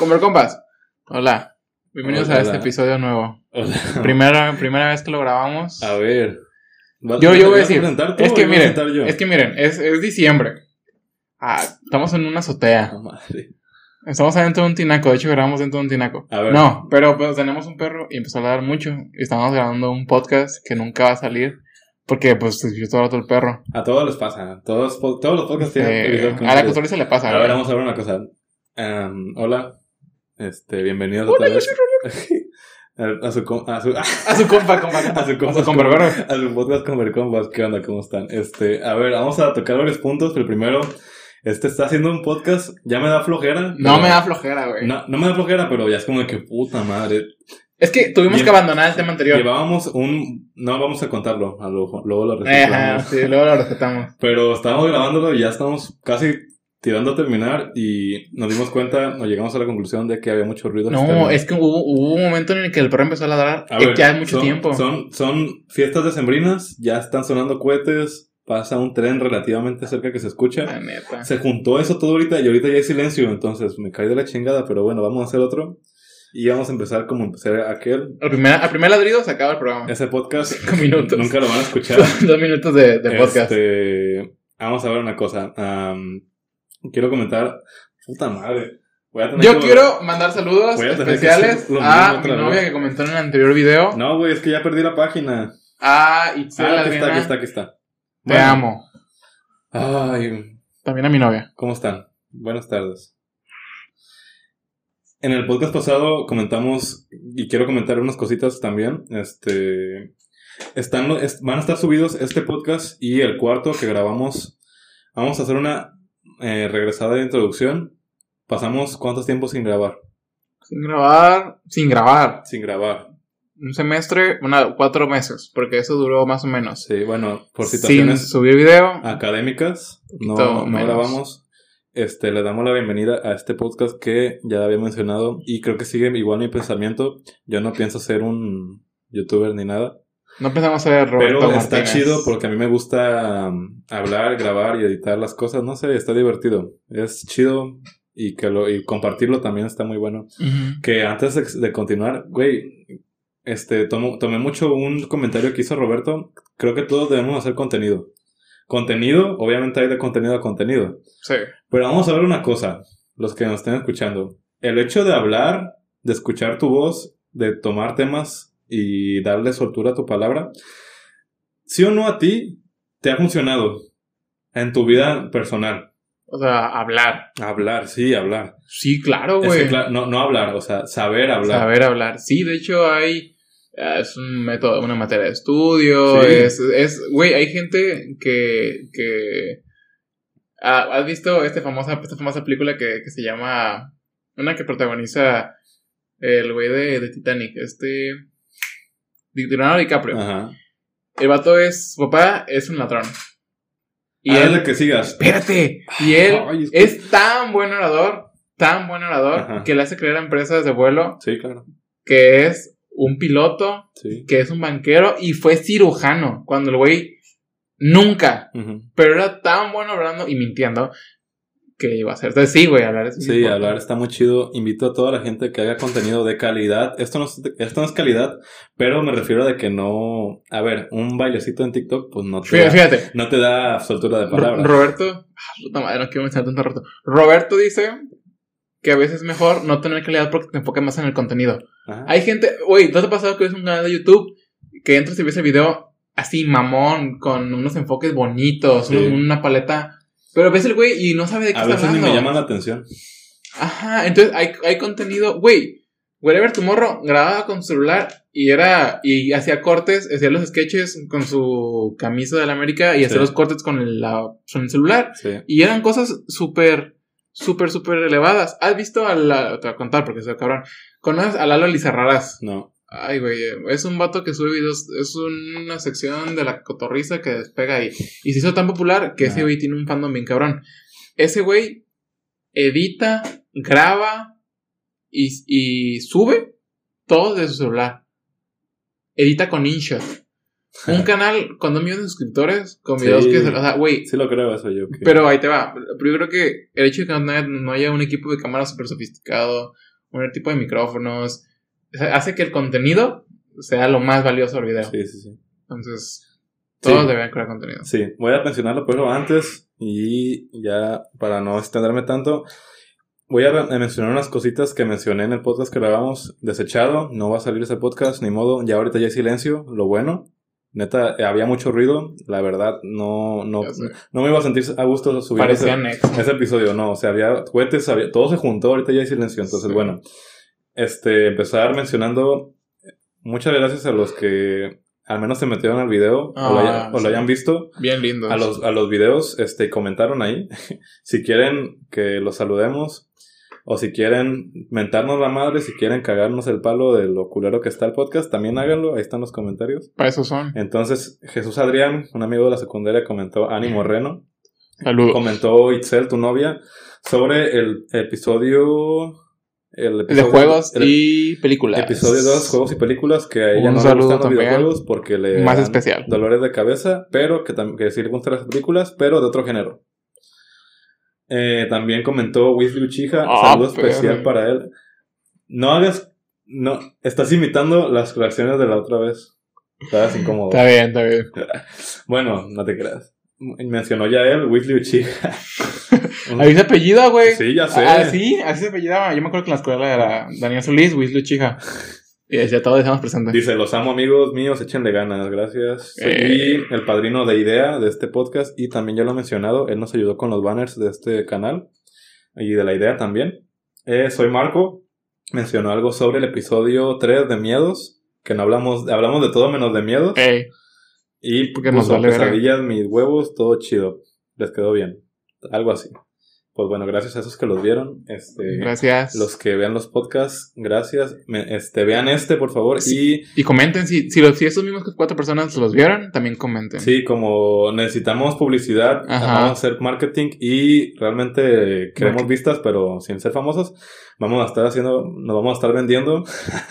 Comer compas. Hola. Bienvenidos Hola. a este episodio nuevo. Hola. Primera, primera vez que lo grabamos. A ver. ¿Vas- Yo, yo voy a decir. Es que yo voy a miren, yo? es que miren, es, es diciembre. Ah, estamos en una azotea. Madre. Estamos adentro de un tinaco. De hecho, grabamos dentro de un tinaco. A ver. No, pero pues tenemos un perro y empezó a ladrar mucho. Y estamos grabando un podcast que nunca va a salir. Porque pues se escuchó todo el rato el perro. A todos les pasa. Todos, todos los podcasts tienen Eh, a la se le pasa. A ver, vamos a ver una cosa. Hola. Este, bienvenidos otra vez. a, a su, a su, A su compa, compa. a su, A compas su compa, con- a su podcast Comer Compas. ¿Qué onda? ¿Cómo están? Este, a ver, vamos a tocar varios puntos. El primero, este está haciendo un podcast. Ya me da flojera. No me da flojera, güey. No, no me da flojera, pero ya es como de que puta madre. Es que tuvimos que abandonar el tema anterior. Llevábamos un. No vamos a contarlo, a lo- luego lo Eh, Ajá, reciclamos. sí, luego lo respetamos. Pero estábamos grabándolo y ya estamos casi tirando a terminar y nos dimos cuenta, nos llegamos a la conclusión de que había mucho ruido. No, externo. es que hubo, hubo un momento en el que el perro empezó a ladrar A eh, ver, ya mucho son- tiempo. Son, son fiestas decembrinas, ya están sonando cohetes, pasa un tren relativamente cerca que se escucha. Neta. Se juntó eso todo ahorita y ahorita ya hay silencio, entonces me caí de la chingada, pero bueno, vamos a hacer otro. Y vamos a empezar como empecé aquel. Al primer, al primer ladrido se acaba el programa. Ese podcast Cinco minutos. nunca lo van a escuchar. Dos minutos de, de podcast. Este, vamos a ver una cosa. am, quiero comentar. Puta madre. Voy a tener Yo que- quiero mandar saludos Voy a tener que especiales hacer lo a mi otra novia vez. que comentó en el anterior video. No, güey, es que ya perdí la página. A Itzel Ah, aquí está, aquí está, aquí está. Te Bueno. amo. Ay, También a mi novia. ¿cómo están? Buenas tardes. En el podcast pasado comentamos, y quiero comentar unas cositas también. Este. Están, es- van a estar subidos este podcast y el cuarto que grabamos. Vamos a hacer una eh, regresada de introducción. Pasamos cuántos tiempos sin grabar. Sin grabar. Sin grabar. Sin grabar. Un semestre, una, cuatro meses. Porque eso duró más o menos. Sí, bueno, por Sin situaciones subir video. académicas, no, no grabamos. Este, le damos la bienvenida a este podcast que ya había mencionado y creo que sigue igual mi pensamiento. Yo no pienso ser un youtuber ni nada, No empezamos a ver Roberto pero está Martínez. chido porque a mí me gusta um, hablar, grabar y editar las cosas. No sé, está divertido. Es chido y que lo y compartirlo también está muy bueno. Que antes de, de continuar, güey, este, tomo- tomé mucho un comentario que hizo Roberto. Creo que todos debemos hacer contenido. Contenido, obviamente hay de contenido a contenido. Sí. Pero vamos a ver una cosa, los que nos estén escuchando. El hecho de hablar, de escuchar tu voz, de tomar temas y darle soltura a tu palabra, sí o no a ti, te ha funcionado en tu vida personal. O sea, hablar. Hablar, sí, hablar. Sí, claro, güey. no, no hablar, o sea, saber hablar. Saber hablar. Sí, de hecho hay... eh, Es un método, una materia de estudio. Sí. Es, es, güey, hay gente que, que, ah, ¿has visto este famosa, esta famosa película que, que se llama, una que protagoniza el güey de, de Titanic, este, Leonardo DiCaprio. Ajá. El vato es, su papá es un ladrón. Y Y él, que sigas. espérate, y él Ay, es que- es tan buen orador, tan buen orador, Ajá. que le hace creer a empresas de vuelo Sí, claro. que es un piloto, Sí. que es un banquero y fue cirujano. Cuando el güey nunca, pero era tan bueno hablando y mintiendo que iba a ser. Entonces, sí, güey, hablar es muy Sí, importante. hablar está muy chido. Invito a toda la gente que haga contenido de calidad. Esto no, es, esto no es calidad, pero me refiero a de que no... A ver, un bailecito en TikTok, pues no te, Fíjate, da, fíjate. no te da soltura de palabras. Roberto, ah, puta madre, no quiero mencionar tanto Roberto. Roberto dice que a veces es mejor no tener calidad porque te enfocas más en el contenido. Ajá. Hay gente, güey, ¿no te ha pasado que ves un canal de YouTube que entras y ves el video así mamón, con unos enfoques bonitos, Sí. una paleta, pero ves el güey y no sabe de qué A está veces ni me llaman la atención. Ajá, entonces hay, hay contenido, güey. Wherever Tomorrow grababa con su celular y era y hacía cortes, hacía los sketches con su camisa de la América y hacía los cortes con el, la- con el celular Sí. y eran cosas súper súper súper elevadas. ¿Has visto a la te voy a contar porque soy cabrón. ¿Conoces a Lalo Lizarraras? No. Ay, güey, es un vato que sube videos, es una sección de la cotorriza que despega ahí. Y se hizo tan popular que ese güey tiene un fandom bien cabrón. Ese güey edita, graba y, y sube todo de su celular. Edita con InShot. Un canal con dos millones de suscriptores, con videos Sí. que... O sea, güey, Sí lo creo eso yo. pero ahí te va. Pero yo creo que el hecho de que no haya, no haya un equipo de cámara súper sofisticado, un tipo de micrófonos. O sea, hace que el contenido sea lo más valioso del video. Sí, sí, sí. Entonces, todos Sí. deben crear contenido. Sí, voy a mencionarlo pero antes y ya para no extenderme tanto, voy a mencionar unas cositas que mencioné en el podcast que grabamos, desechado, no va a salir ese podcast, ni modo, ya ahorita ya hay silencio, lo bueno, neta, había mucho ruido, la verdad, no, no, no me iba a sentir a gusto subir Parecía ese, ese episodio, no, o sea, había cohetes, había, todo se juntó, ahorita ya hay silencio, entonces Sí. bueno, este, empezar mencionando, muchas gracias a los que al menos se metieron al video o, lo, haya- Ah, o lo sí. hayan visto. Bien lindo. A los, a los videos, este, comentaron ahí. si quieren que los saludemos, o si quieren mentarnos la madre, si quieren cagarnos el palo de lo culero que está el podcast, también háganlo. Ahí están los comentarios. Para eso son. Entonces, Jesús Adrián, un amigo de la secundaria, comentó Ánimo Reno. Saludos. Comentó Itzel, tu novia, sobre el episodio. El De episodio juegos el y películas. Episodio 2, juegos y películas, que a ella Un no le gustan los videojuegos porque le Más dan especial. dolores de cabeza, pero que, que sí le gustan las películas, pero de otro género. Eh, también comentó Weasley Uchiha, Ah, saludo pero- especial para él. No hagas, no, estás imitando las reacciones de la otra vez. Estás incómodo. Está bien, está bien. Bueno, no te creas. Mencionó ya él, Weasley Uchiha. Ahí se apellida, güey. Sí, ya sé. Ah, sí, así se apellidaba. Yo me acuerdo que en la escuela era Daniel Solís, Weasley Chija. Y decía, todos estamos presentes. Dice, los amo amigos míos, échenle ganas, gracias. Eh. Y el padrino de idea de este podcast, y también ya lo he mencionado, él nos ayudó con los banners de este canal y de la idea también. Eh, soy Marco, mencionó algo sobre el episodio 3 de miedos, que no hablamos, hablamos de todo menos de miedos. Ey, y porque nos vale pesadillas, mis huevos, todo chido. Les quedó bien. Algo así. Pues bueno, gracias a esos que los vieron. Este, gracias. los que vean los podcasts, gracias. Me- este, vean este, por favor. Sí. Y comenten, si, si, los, si esos mismos cuatro personas los vieron, también comenten. Y sí, como necesitamos publicidad, vamos a hacer marketing y realmente queremos Market- vistas, pero sin ser famosos, vamos a estar haciendo, nos vamos a estar vendiendo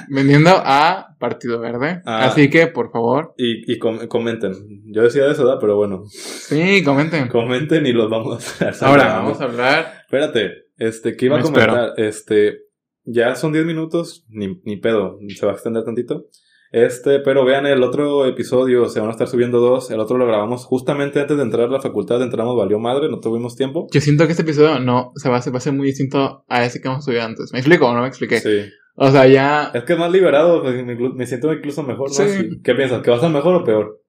Vendiendo a Partido Verde. Ah. Así que, por favor, y, y com- comenten. Yo decía eso, ¿verdad? Pero bueno, sí, comenten. comenten y los vamos a hacer. Ahora, vamos a hablar. Espérate, este, ¿qué iba a espero. comentar? Este, ya son 10 minutos, ni, ni pedo, se va a extender tantito. Este, pero vean el otro episodio, se van a estar subiendo dos. El otro lo grabamos justamente antes de entrar a la facultad, entramos, valió madre, no tuvimos tiempo. Yo siento que este episodio no se va, a- se va a ser muy distinto a ese que hemos subido antes. ¿Me explico o no me expliqué? Sí. O sea, ya. Es que es más liberado, pues, me, siento incluso mejor, ¿no? Sí. ¿Qué piensas? ¿Que va a ser mejor o peor?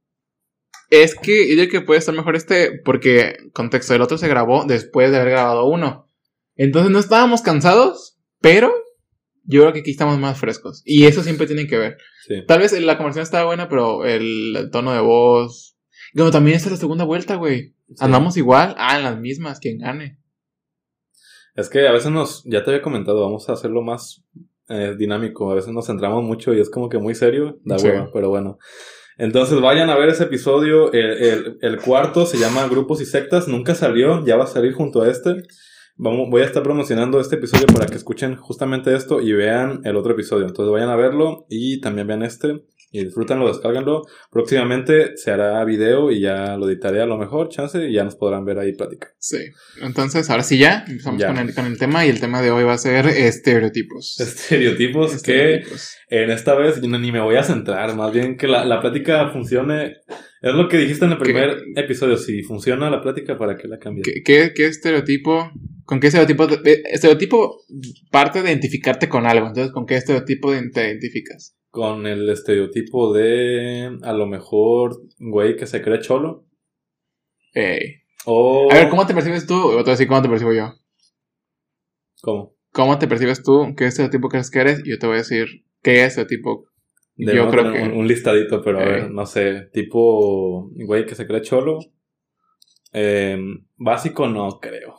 Es que yo que puede estar mejor este, porque, contexto, el otro se grabó después de haber grabado uno. Entonces no estábamos cansados, pero yo creo que aquí estamos más frescos. Y eso siempre tiene que ver. Sí. Tal vez la conversación estaba buena, pero el, el tono de voz. Como también esta es la segunda vuelta, güey. Sí. Andamos igual. Ah, en las mismas, quien gane. Es que a veces nos, ya te había comentado, vamos a hacerlo más eh, dinámico. A veces nos centramos mucho y es como que muy serio, da Sí. hueva, pero bueno. Entonces vayan a ver ese episodio. El, el- el cuarto se llama Grupos y Sectas. Nunca salió, ya va a salir junto a este. Voy a estar promocionando este episodio para que escuchen justamente esto y vean el otro episodio. Entonces vayan a verlo y también vean este y disfrútenlo, descárganlo. Próximamente se hará video y ya lo editaré a lo mejor, chance, y ya nos podrán ver ahí platicar. Sí. Entonces, ahora sí ya. Empezamos Ya. Con, el, con el tema. Y el tema de hoy va a ser estereotipos. Estereotipos que. En esta vez ni me voy a centrar, más bien que la, la plática funcione. Es lo que dijiste en el primer episodio. Si funciona la plática, ¿para qué la cambias? ¿Qué, qué, qué estereotipo? ¿Con qué estereotipo? te- eh, estereotipo parte de identificarte con algo. Entonces, ¿con qué estereotipo te identificas? Con el estereotipo de a lo mejor güey que se cree cholo. Ey. O. A ver, ¿cómo te percibes tú? O te voy a decir cómo te percibo yo. ¿Cómo? ¿Cómo te percibes tú? ¿Qué estereotipo crees que eres? Y yo te voy a decir qué estereotipo. Yo Debemos creo poner que- Un, un listadito, pero a ver, no sé. Tipo güey que se cree cholo. Eh, básico no creo.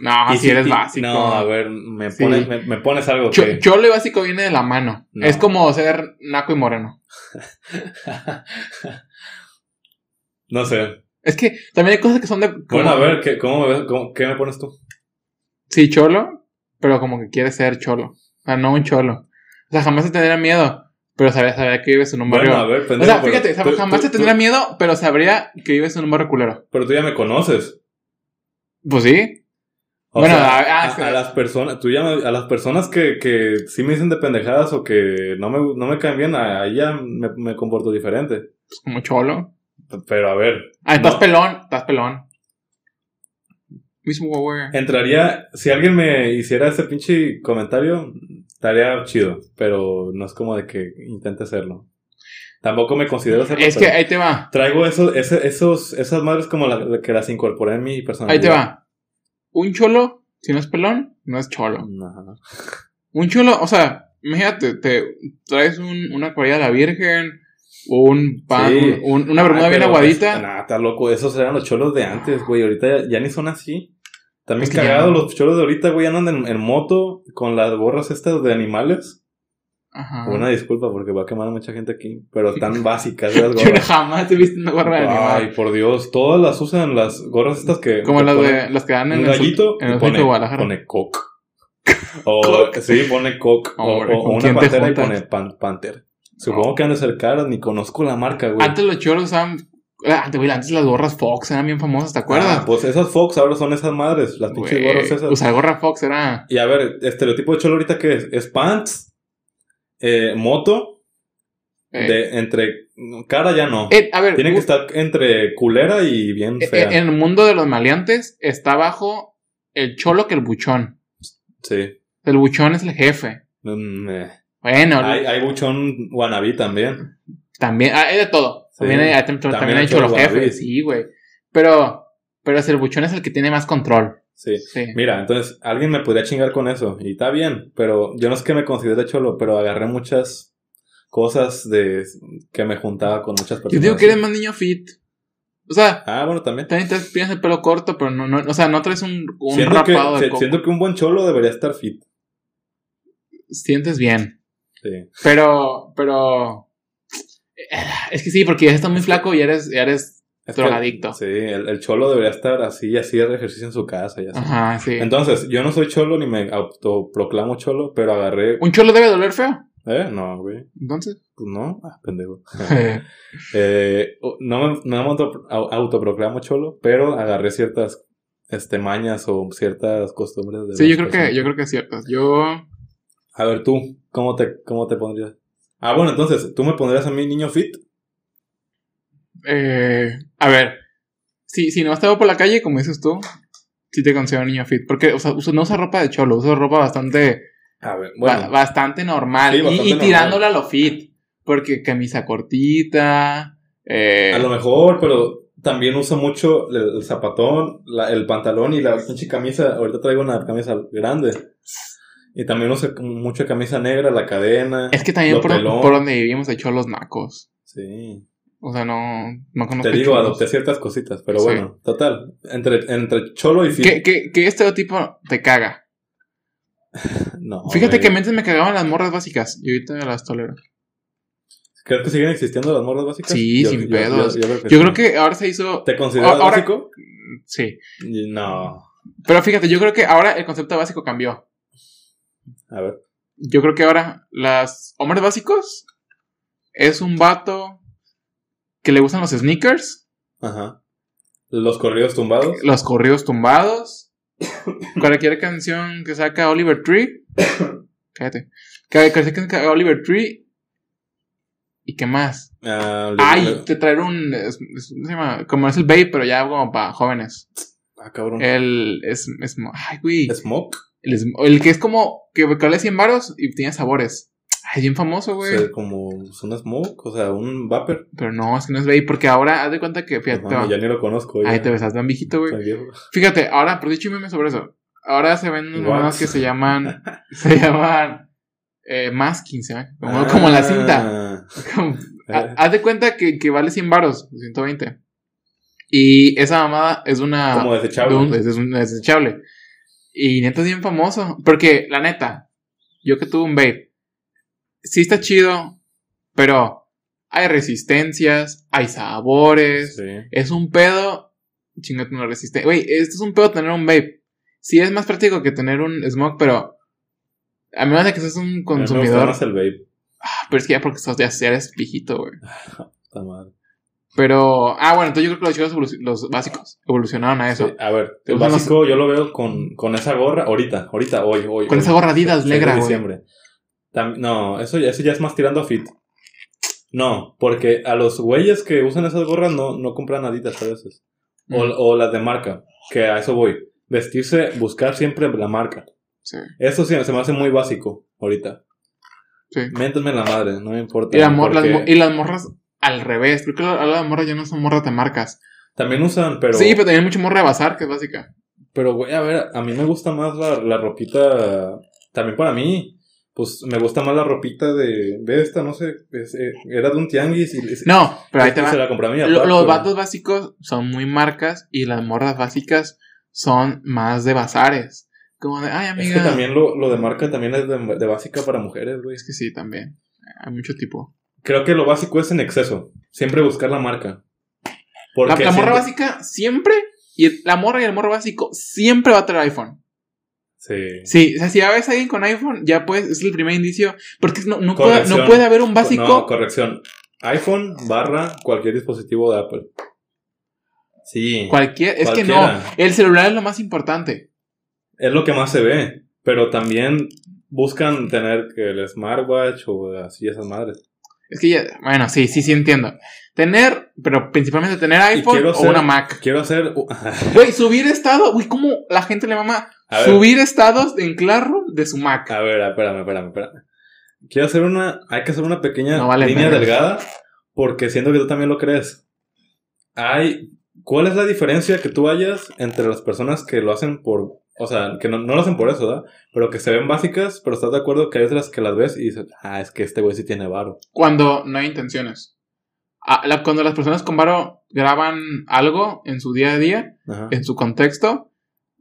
No, Y si eres básico. No, a ver, me Sí. pones, me, me pones algo Cho- que. Cholo y básico viene de la mano. No. Es como ser naco y moreno. no sé. Es que también hay cosas que son de. como- Bueno, a ver, ¿qué, cómo me ves? ¿Cómo- ¿qué me pones tú? Sí, cholo, pero como que quiere ser cholo. O sea, no un cholo. O sea, jamás te tendría miedo, pero sabría, sabría que vives en un barrio. Bueno, a ver, o sea, fíjate, tú- jamás tú- te tendría tú- miedo, pero sabría que vives en un barrio culero. Pero tú ya me conoces. Pues sí. O Bueno, sea, a- las personas, tú llamas, a las personas que, que sí me dicen de pendejadas o que no me, no me caen bien, a ahí ya me, me comporto diferente. Pues como cholo. Pero a ver, Ah, estás No. pelón, estás pelón. Mismo güey. entraría, si alguien me hiciera ese pinche comentario, estaría chido, pero no es como de que intente hacerlo. Tampoco me considero hacerlo. Es que ahí te va. Traigo esos, esos, esas madres como la que las incorporé en mi personalidad. Ahí te va. Un cholo, si no es pelón, no es cholo. Ajá. Un cholo, o sea, imagínate, te traes un, una corrida de la Virgen, un pan, Sí. un- un- una bermuda Ay, bien aguadita. Nah, está loco. Esos eran los cholos de antes, güey. Ahorita ya, ya ni son así. También Es cagados no. los cholos de ahorita, güey. Andan en, en moto con las gorras estas de animales. Ajá. Una disculpa porque va a quemar a mucha gente aquí. Pero están básicas esas Yo gorras. jamás he visto una gorra de Ay, animal. por Dios. Todas las usan las gorras estas que. Como las ponen de las que dan en Un el, gallito en el pone, de Guadalajara. pone cock. O, sí, pone cock. O, Hombre, o ¿con una pantera y pone pan- panther. Supongo que han de ser caras, ni conozco la marca, güey. Antes los cholos usaban. ah, Antes, las gorras Fox eran bien famosas, ¿te acuerdas? Ah, pues esas Fox ahora son esas madres, las pinches gorras esas. Usar gorra Fox era. Y a ver, estereotipo de cholo ahorita que es, es pants, eh, moto, eh, de entre cara ya no. eh, a ver, Tiene que estar entre culera y bien eh, fea. en el mundo de los maleantes está abajo el cholo que el buchón. sí. El buchón es el jefe. Mm, eh. Bueno, Hay, hay buchón wannabe también. también ah, hay de todo. Sí. También hay, también, También hay cholo cholo jefe, sí, güey. Pero, pero es el buchón es el que tiene más control. Sí. Sí. Mira, entonces alguien me podría chingar con eso. Y está bien, pero yo no es que me considere cholo, pero agarré muchas cosas de que me juntaba con muchas personas. Yo digo que eres más niño fit. O sea, Ah, bueno, también. también te- tienes el pelo corto, pero no, no, o sea, no traes un, un Siento que, rapado de si- coco. siento que un buen cholo debería estar fit. Sientes bien. Sí. Pero, pero. Es que sí, porque ya estás muy flaco y eres, ya eres Es que- drogadicto. sí, el, el cholo debería estar así, así hacer ejercicio en su casa y así. Ajá, sí. Entonces, yo no soy cholo ni me autoproclamo cholo, pero agarré. ¿Un cholo debe doler feo? ¿Eh? No, güey. Entonces. Pues no, ah, pendejo. Eh, no, me, no me auto- au- autoproclamo cholo, pero agarré ciertas este, mañas o ciertas costumbres de sí, yo creo que, yo creo que es cierto. Yo. A ver, tú, ¿cómo te, cómo te pondrías? Ah, bueno, entonces, ¿tú me pondrías a mí niño fit? Eh, a ver. Si, si no estaba por la calle, como dices tú, sí te considero niño fit. Porque, o sea, uso- no usa ropa de cholo, usa ropa bastante. A ver, ba- bueno. bastante normal. Sí, y- bastante y, normal. tirándole a lo fit. Porque camisa cortita. Eh, A lo mejor, pero también uso mucho el, el zapatón, la- el pantalón y la pinche camisa. Ahorita traigo una camisa grande. Y también uso mucha camisa negra, la cadena. es que también por, por donde vivimos de cholos nacos. Sí. O sea, no, no conozco Te digo, cholos. adopté ciertas cositas, pero Sí. bueno, total. Entre, entre cholo y fit. ¿Qué, qué, qué estereotipo te caga? No. Fíjate que antes me cagaban las morras básicas y ahorita las tolero. ¿Crees que siguen existiendo las morras básicas? Sí, sin pedos. Yo, creo que, Yo creo que ahora se hizo. ¿Te consideras Ahora- básico? Sí. No. Pero fíjate, yo creo que ahora el concepto básico cambió. A ver. Yo creo que ahora las hombres básicos es un vato que le gustan los sneakers, Aja. Los corridos tumbados. los corridos tumbados, cualquier canción que saca Oliver Tree. Cállate. Cada canción que saca Oliver Tree. ¿Y qué más? Ah, Ay, le- te traer un. es- es- ¿Cómo se llama? Como es el Babe, pero ya como para jóvenes. ah, cabrón. El. Es, es, ay, güey. Smoke. El, que es como. Que vale 100 varos y tiene sabores. Ay, bien famoso, O güey. sea, como es un smoke, o sea, un vapor. Pero no, es que no es Babe. Porque ahora, haz de cuenta que. Fíjate, No, te va. ya ni lo conozco. ya. Ay, te besas tan viejito, güey. Fíjate, ahora, por dicho meme sobre eso. Ahora se ven mamadas que se llaman. se llaman. Eh, masking, ¿se llama? Como, como la cinta. Ah, Como- eh. ha- Haz de cuenta que, que vale 100 varos, 120. Y esa mamada es una. Como desechable. de un- es, es un desechable. Y neta es bien famoso. Porque, la neta, yo que tuve un vape, sí está chido, pero hay resistencias, hay sabores. Sí. Es un pedo. Chingate una resistencia. Güey, esto es un pedo tener un vape. Sí es más práctico que tener un smoke, pero. A menos de que seas un mí me gusta consumidor. más el vape. Ah, Pero es que ya porque sos- ya, ya eres viejito, güey. Está mal. Pero, ah, bueno, entonces yo creo que los chicos, los básicos, evolucionaron a eso. Sí, a ver, el básico yo lo veo con, con esa gorra ahorita, ahorita, hoy, hoy. Con hoy. esa gorra Adidas 6 de negra, güey. diciembre. No, eso ya, eso ya es más tirando a fit. No, porque a los güeyes que usan esas gorras no, no compran Adidas a veces. O, Mm. o las de marca, que a eso voy. Vestirse, buscar siempre la marca. Sí, Eso sí, se me hace muy básico ahorita. sí. Méntenme la madre, no me importa. Y, la las y morras al revés. Creo que la- las morras ya no son morras de marcas. También usan, pero... Sí, pero también hay mucho morra de bazar, que es básica. Pero, güey, a ver, a mí me gusta más la, la ropita. También para mí. Pues me gusta más la ropita de, de esta, no sé. es, eh, era de un tianguis y. No, pero ahí te va. Se la compré a mí. Lo- aparte. los vatos básicos son muy marcas y las morras básicas son más de bazares. Como de, ay, amiga. Es que también lo, lo de marca también es de, de básica para mujeres, güey. Es que sí, también. Hay mucho tipo. Creo que lo básico es en exceso. Siempre buscar la marca. La, Porque la morra siento- básica siempre, y el- la morra y el morro básico siempre va a traer iPhone. Sí. Sí, o sea, si ya ves a alguien con iPhone, ya pues es el primer indicio. Porque no, no, puede, no puede haber un básico. No, corrección. iPhone barra cualquier dispositivo de Apple. Sí. cualquier, es que no. El celular es lo más importante. Es lo que más se ve. Pero también buscan tener el smartwatch o así esas madres. Es que ya, bueno, sí, sí, sí entiendo. Tener, pero principalmente tener iPhone o una Mac. Quiero hacer. Güey, subir estado, güey, ¿cómo la gente le mama A ver. subir estados en Classroom de su Mac? A ver, espérame, espérame, espérame. Quiero hacer una. Hay que hacer una pequeña No vale línea delgada. Porque siento que tú también lo crees. Hay. ¿Cuál es la diferencia que tú hayas entre las personas que lo hacen por. O sea, que no, no lo hacen por eso, ¿verdad? Pero que se ven básicas, pero estás de acuerdo que hay otras que las ves y dices, ah, es que este güey sí tiene varo. Cuando no hay intenciones. La- cuando las personas con varo graban algo en su día a día, Ajá. en su contexto,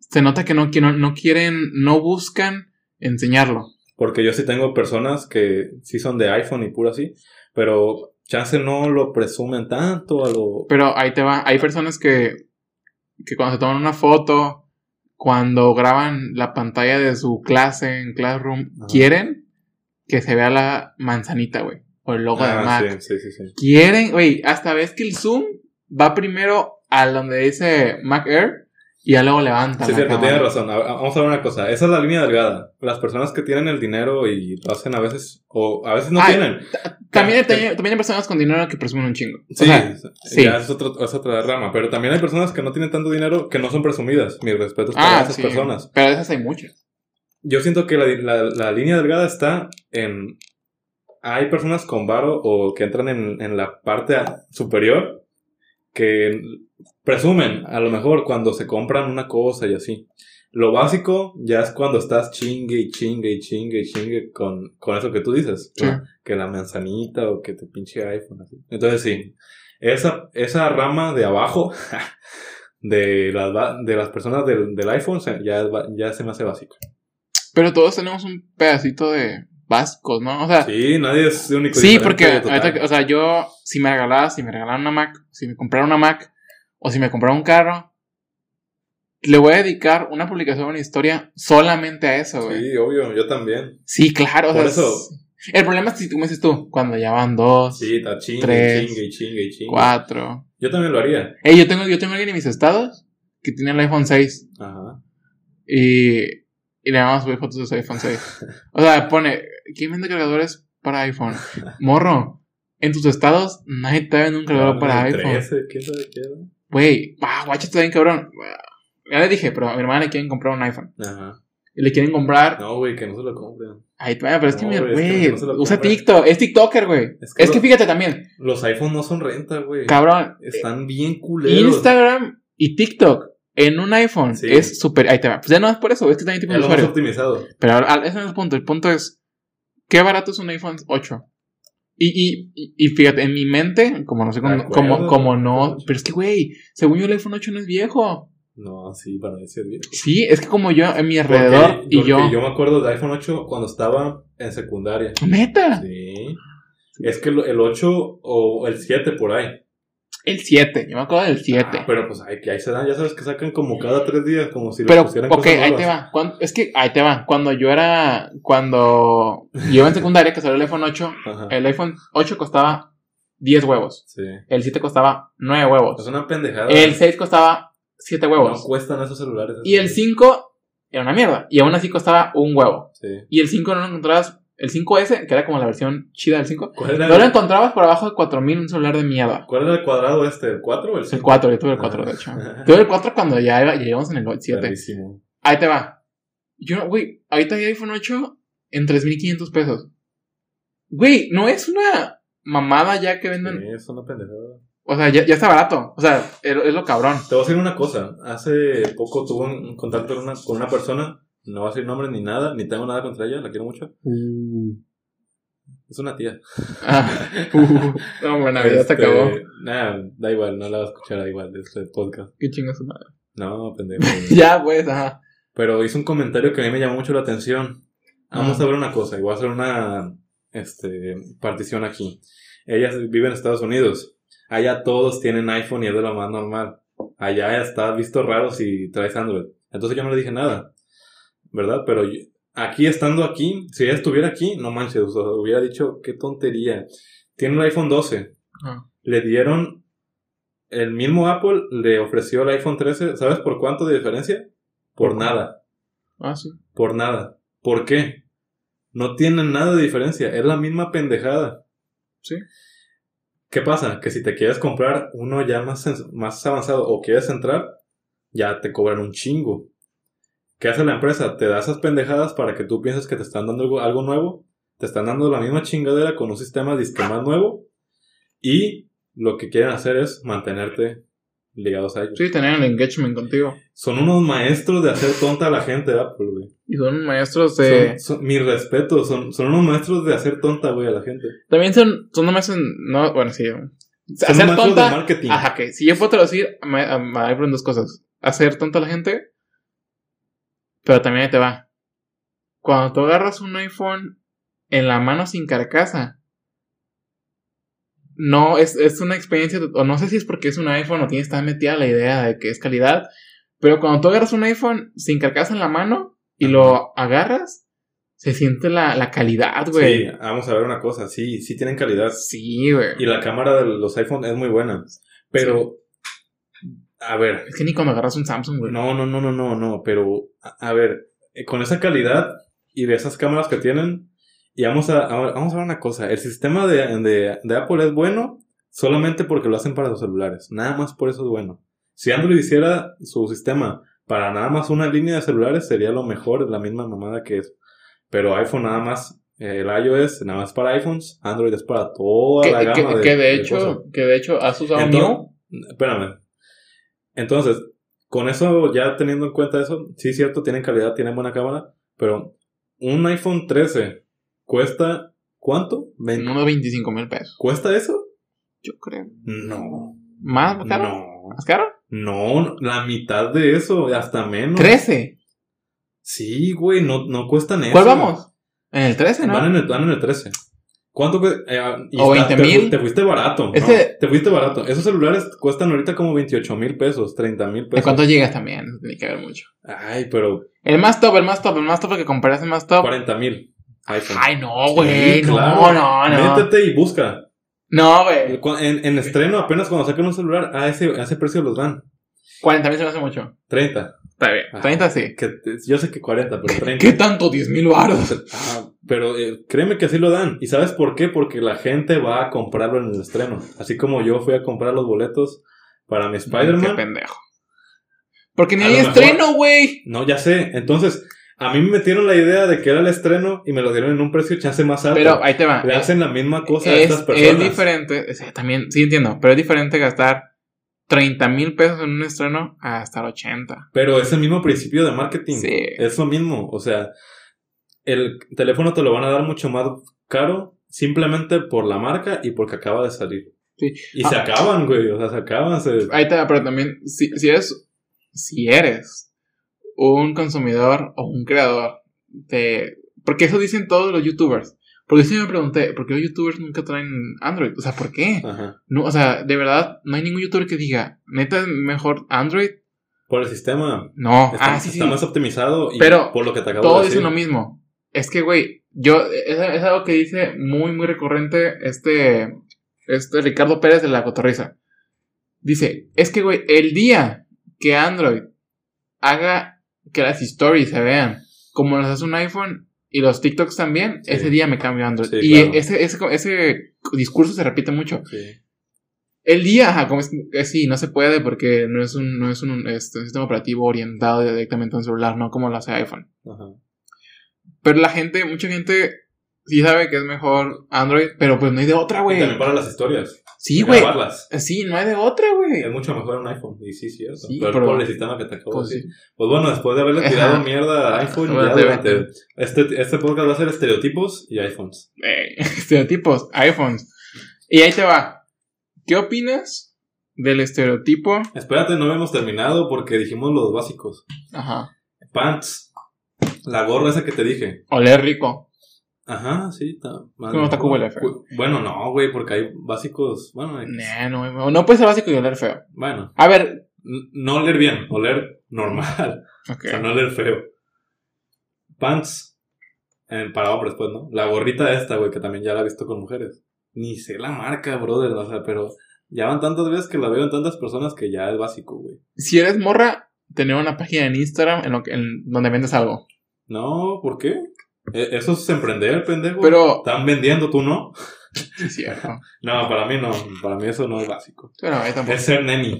se nota que no, que no, no quieren, no buscan enseñarlo. Porque yo sí tengo personas que sí son de iPhone y puro así, pero chance no lo presumen tanto a lo... Pero ahí te va. Hay personas que, que cuando se toman una foto, cuando graban la pantalla de su clase en Classroom, Ajá. quieren que se vea la manzanita, güey. O el logo de Ah, Mac. sí, sí, sí, sí. Quieren, güey, hasta ves que el zoom va primero a donde dice Mac Air y ya luego levanta. Sí, cierto, cámara. tienes razón. Vamos a ver una cosa. Esa es la línea delgada. Las personas que tienen el dinero y lo hacen a veces, o a veces no Ay, tienen. También, Que- también, también hay personas con dinero que presumen un chingo. O Sí, sea, sí. ya es, otro- es otra rama. Pero también hay personas que no tienen tanto dinero que no son presumidas. Mis respetos para ah, esas sí. personas. Pero de esas hay muchas. Yo siento que la, la- la línea delgada está en... Hay personas con varo o que entran en, en la parte superior que presumen, a lo mejor, cuando se compran una cosa y así. Lo básico ya es cuando estás chingue y chingue y chingue y chingue con, con eso que tú dices. Que la manzanita o que te pinche iPhone. Así. Entonces sí, esa, esa rama de abajo de las, de las personas del, del iPhone ya, ya se me hace básico. Pero todos tenemos un pedacito de básicos, ¿no? O sea, sí, Sí, nadie es único. y porque, ahorita o sea, yo, si me regalaras, si me regalaran una Mac, si me comprara una Mac, o si me comprara un carro, le voy a dedicar una publicación, una historia solamente a eso, güey. Sí, Sí, obvio, yo también. claro, o Por sea, eso- es- El problema es si tú me dices tú, cuando ya van dos, Sí, está chingue, Tres, chingue, chingue, chingue. cuatro. Yo también lo haría. Ey, yo tengo, yo tengo alguien en mis estados que tiene el iPhone 6 Ajá. y, y le vamos a subir fotos de su iPhone 6. O sea, pone, ¿quién vende cargadores para iPhone? Morro, en tus estados nadie te vende un cargador para Ah, el iPhone. 13, ¿quién sabe qué? Güey, ah, guacha, está bien cabrón. Ya le dije, pero a mi hermana le quieren comprar un iPhone. Ajá. Y le quieren comprar. No, güey, que no se lo compren. Ay, pero es que No, mi güey, es que güey, no usa. TikTok, es TikToker, güey. Es Es que que, fíjate también, Los iPhones no son renta, güey. cabrón, Están bien culeros. Instagram y TikTok en un iPhone Sí. es súper. Ahí te va. Pues ya no es por eso, es que también tipo de usuario. optimizado. Pero ahora, ah, ese no es el punto. El punto es: ¿qué barato es un iPhone 8? Y, y, y, fíjate, en mi mente, como no sé cómo, como, como no. Pero es que, güey, según yo, el iPhone 8 no es viejo. No, sí, para es bien. Sí, es que como yo, en mi alrededor, Porque- y porque yo. Yo me acuerdo de iPhone 8 cuando estaba en secundaria. Neta, Sí. Es que el 8 o el 7 por ahí. El 7, yo me acuerdo del 7. Ah, pero pues ahí, que ahí se dan, ya sabes que sacan como cada tres días, como si Pero, pusieran ok, cosas ahí te va. Cuan- es que ahí te va. Cuando yo era. Cuando yo iba en secundaria, que salió el iPhone 8, Ajá. el iPhone 8 costaba 10 huevos. Sí. El 7 costaba 9 huevos. Es una pendejada. El 6 costaba 7 No huevos. cuestan esos celulares. Y el 5 era una mierda. Y aún así costaba un huevo. Sí. Y el 5 no lo encontrabas. El 5S, que era como la versión chida del 5, ¿Cuál era, no lo el, encontrabas por abajo de 4000 un celular de mierda. ¿Cuál era el cuadrado este? ¿El 4 o el El 5? 4, yo tuve el 4, de hecho. Tuve el 4 cuando ya iba- llegamos en el 7. Clarísimo. Ahí te va. Yo, no- güey, ahorita hay iPhone 8 en 3500 pesos. Güey, no es una mamada ya que venden. Sí, es una pendejada. O sea, ya, ya está barato. O sea, es, es lo cabrón. Te voy a decir una cosa. Hace poco tuve un contacto con una, con una persona. No voy a decir nombre ni nada, ni tengo nada contra ella, la quiero mucho. Es una tía. Ah, uh, no, bueno, ya se Este, acabó. Nada, da igual, no la va a escuchar, da igual, de este podcast. Qué chinga su madre. No, pendejo. Ya, pues, ajá. Pero hizo un comentario que a mí me llamó mucho la atención. Vamos Ah. a ver una cosa, y voy a hacer una este, partición aquí. Ella vive en Estados Unidos. Allá todos tienen iPhone y es de lo más normal. Allá está visto raro si traes Android. Entonces yo no le dije nada. ¿Verdad? Pero yo- aquí, estando aquí, si ella estuviera aquí, no manches, o sea, hubiera dicho, qué tontería. Tiene un iPhone 12. Ajá. Le dieron, el mismo Apple le ofreció el iPhone 13. ¿Sabes por cuánto de diferencia? Por nada. Ah, sí. Por nada. ¿Por qué? No tienen nada de diferencia. Es la misma pendejada. Sí. ¿Qué pasa? Que si te quieres comprar uno ya más, más avanzado o quieres entrar, ya te cobran un chingo. ¿Qué hace la empresa? Te da esas pendejadas para que tú pienses que te están dando algo, algo nuevo. Te están dando la misma chingadera con un sistema más nuevo. Y lo que quieren hacer es mantenerte ligados a ellos. Sí, tenían el engagement contigo. Son unos maestros de hacer tonta a la gente de Apple, güey. Y son maestros de. Son, son- mi respeto, son, son unos maestros de hacer tonta, güey, a la gente. También son, son nomás en. No, bueno, sí. Son Hacer maestros de tonta. marketing. Ajá, que si yo puedo traducir, me, me dos cosas. Hacer tonta a la gente. Pero también ahí te va. Cuando tú agarras un iPhone en la mano sin carcasa. No, es, es una experiencia, o no sé si es porque es un iPhone o tienes tan metida la idea de que es calidad, pero cuando tú agarras un iPhone sin carcasa en la mano y lo agarras, se siente la, la calidad, güey. Sí, vamos a ver una cosa, sí, sí tienen calidad. Sí, güey. Y la cámara de los iPhone es muy buena. Pero, a ver, Es que ni cuando agarras un Samsung, güey. no, no, no, no, no, no, pero, a, a ver, eh, con esa calidad y de esas cámaras que tienen, y vamos a, a- vamos a ver una cosa, el sistema de, de, de Apple es bueno solamente porque lo hacen para los celulares, nada más por eso es bueno. Si Android hiciera su sistema para nada más una línea de celulares, sería lo mejor, la misma mamada que es. Pero iPhone nada más, eh, el iOS nada más para iPhones, Android es para toda Que, la que- gama de que de hecho, que de hecho has usado Entonces- Mew. Espérame. Entonces, con eso, ya teniendo en cuenta eso, sí es cierto, tienen calidad, tienen buena cámara, pero un iPhone 13 cuesta, ¿cuánto? ¿20? Unos 25 mil pesos. ¿Cuesta eso? Yo creo. No. ¿Más caro? No. ¿Más caro? No, la mitad de eso, hasta menos. 13. Sí, güey, no, no cuestan eso. ¿Cuál vamos? En el 13, ¿no? Van en el, van en el 13. ¿Cuánto? Eh, y O está- 20 te fu- mil. Te, fuiste barato. Es no, te fuiste barato. Esos celulares cuestan ahorita como 28 mil pesos, 30 mil ¿De pesos. cuánto llegas también? Tiene que ver mucho. Ay, pero El más top, el más top, el más top que compraste el más top. 40 mil. Ay, no, güey. Sí, no, claro. no, no. Métete y busca. No, güey. En, en estreno, apenas cuando saquen un celular, a ese, a ese precio los dan. 40 mil se me hace mucho. 30. Está bien. Ajá. 30 sí. Que, yo sé que 40, pero 30. ¿Qué tanto? 10 mil baros. Ah, pero eh, créeme que así lo dan. ¿Y sabes por qué? Porque la gente va a comprarlo en el estreno. Así como yo fui a comprar los boletos para mi Qué Spider-Man. pendejo. Porque ni A hay estreno, güey. No, ya sé. Entonces, a mí me metieron la idea de que era el estreno y me lo dieron en un precio chance más alto. Pero ahí te va. Le hacen la misma cosa a es, estas personas. es diferente. es- también, sí entiendo. Pero es diferente gastar 30 mil pesos en un estreno a gastar 80. Pero es el mismo principio de marketing. Sí. Es lo mismo. O sea, el teléfono te lo van a dar mucho más caro simplemente por la marca y porque acaba de salir. Sí. Y se Ah. acaban, güey. O sea, se acaban. Se... Ahí va, pero también, si, si eres, si eres un consumidor o un creador de... Porque eso dicen todos los youtubers. Porque yo sí me pregunté, ¿por qué los youtubers nunca traen Android? O sea, ¿por qué? Ajá. No, o sea, de verdad, no hay ningún youtuber que diga, neta es mejor Android. Por el sistema. No, Está, ah, sí, sí. está más optimizado y Pero por lo que te acabo Todos de decir. dicen lo mismo. Es que, güey, yo, es, es algo que dice muy, muy recurrente este Este Ricardo Pérez de la Cotorriza. Dice, es que, güey, el día que Android haga que las stories se vean como las hace un iPhone y los TikToks también, Sí. ese día me cambio a Android. Sí, y claro. ese, ese, ese discurso se repite mucho. Sí. El día, ajá, como es, sí, no se puede porque no es un, no es un, este, un sistema operativo orientado directamente a un celular, no como lo hace iPhone. Ajá. Pero la gente, mucha gente sí sabe que es mejor Android, pero pues no hay de otra, güey. también para las historias. Sí, güey. Grabarlas. Sí, no hay de otra, güey. Es mucho mejor un iPhone. Y sí, cierto. Sí, pero, pero- por el sistema que te acabo Pues de sí. decir. Pues bueno, después de haberle tirado mierda a iPhone, ya durante- este, este podcast va a ser estereotipos y iPhones. Eh, estereotipos, iPhones. Y ahí te va. ¿Qué opinas del estereotipo? Espérate, no hemos terminado porque dijimos los básicos. Ajá. Pants. La gorra esa que te dije. Oler rico. Ajá, sí. Está, más ¿Cómo está. Cuba el F? Bueno, no, güey, porque hay básicos. Bueno, X. Nah, no, no puede ser básico y oler feo. bueno. A ver. No oler bien, oler normal. O sea, no oler feo. Pants. eh, para hombres, pues, ¿no? La gorrita esta, güey, que también ya la he visto con mujeres. Ni sé la marca, brother. O sea, pero ya van tantas veces que la veo en tantas personas que ya es básico, güey. Si eres morra, tener una página en Instagram en, lo que, en donde vendes algo. No, ¿por qué? E- Eso es emprender, pendejo. Pero. Están vendiendo, tú no. Sí, cierto. No, para mí no. Para mí eso no es básico. Pero ahí tampoco. Es ser neni.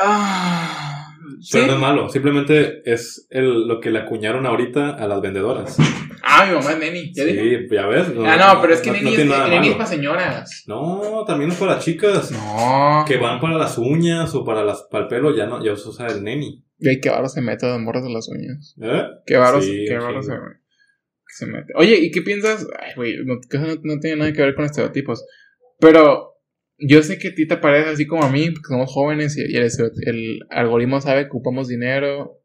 Ah, sí. Pero no es malo. Simplemente es el, lo que le acuñaron ahorita a las vendedoras. Ah, mi mamá es neni. ¿Ya dijo? Sí, ya ves. Ah, no, pero es que no- neni, no es, nada neni es para señoras. No, también es para chicas. No. Que van para las uñas o para, las, para el pelo, ya no, ya se usa el neni. Güey, qué varo se mete de morras de las uñas. ¿Eh? Qué varo, Sí, qué varo sí. se, se mete. Oye, ¿y qué piensas? Ay, güey, no, no, no tiene nada que ver con estereotipos. Pero yo sé que a ti te parece así como a mí, porque somos jóvenes y, y el, el algoritmo sabe que ocupamos dinero.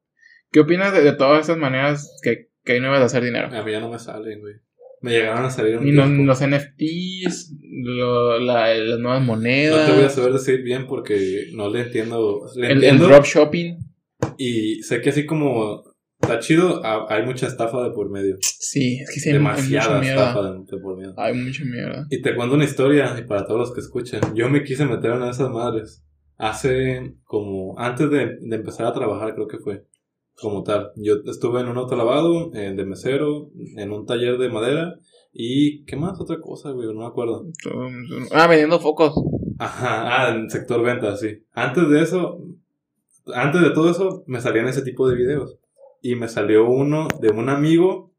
¿Qué opinas de, de todas esas maneras que, que hay nuevas de hacer dinero? A mí ya no me salen, güey. Me llegaron a salir un Y los, los NFTs, lo- la- las nuevas No monedas, te voy a saber decir bien porque no le entiendo. Le el, el entiendo drop shopping. Y sé que así como está chido, ha- hay mucha estafa de por medio. Sí, es que sí hay, mucha Demasiada estafa de, de por medio. Hay mucha mierda. Y te cuento una historia, y para todos los que escuchen, yo me quise meter en una de esas madres. Hace como, antes de, de empezar a trabajar creo que fue, como tal. Yo estuve en un autolavado, eh, de mesero, en un taller de madera, y ¿qué más? Otra cosa, güey, no me acuerdo. Ah, vendiendo focos. Ajá, ah, en sector ventas, sí. Antes de eso, antes de todo eso, me salían ese tipo de videos. Y me salió uno de un amigo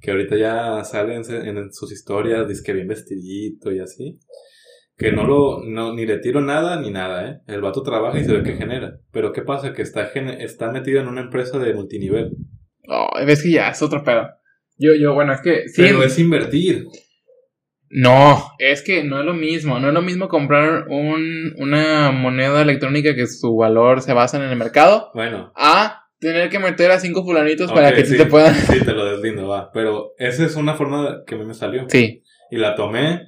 que ahorita ya sale en, en sus historias, dice que bien vestidito y así. Que no lo, no, ni le tiro nada ni nada, ¿eh? El vato trabaja y se ve que genera. Pero ¿qué pasa? Que está, está metido en una empresa de multinivel. Oh, ves que ya es otro pedo. Yo, yo, bueno, es que. Sí, Pero es invertir. No, es que no es lo mismo. No es lo mismo comprar un, una moneda electrónica que su valor se basa en el mercado Bueno, a tener que meter a cinco fulanitos para que sí, te puedan. Sí, te lo deslindo, va. Pero esa es una forma que a mí me salió. Sí. Y la tomé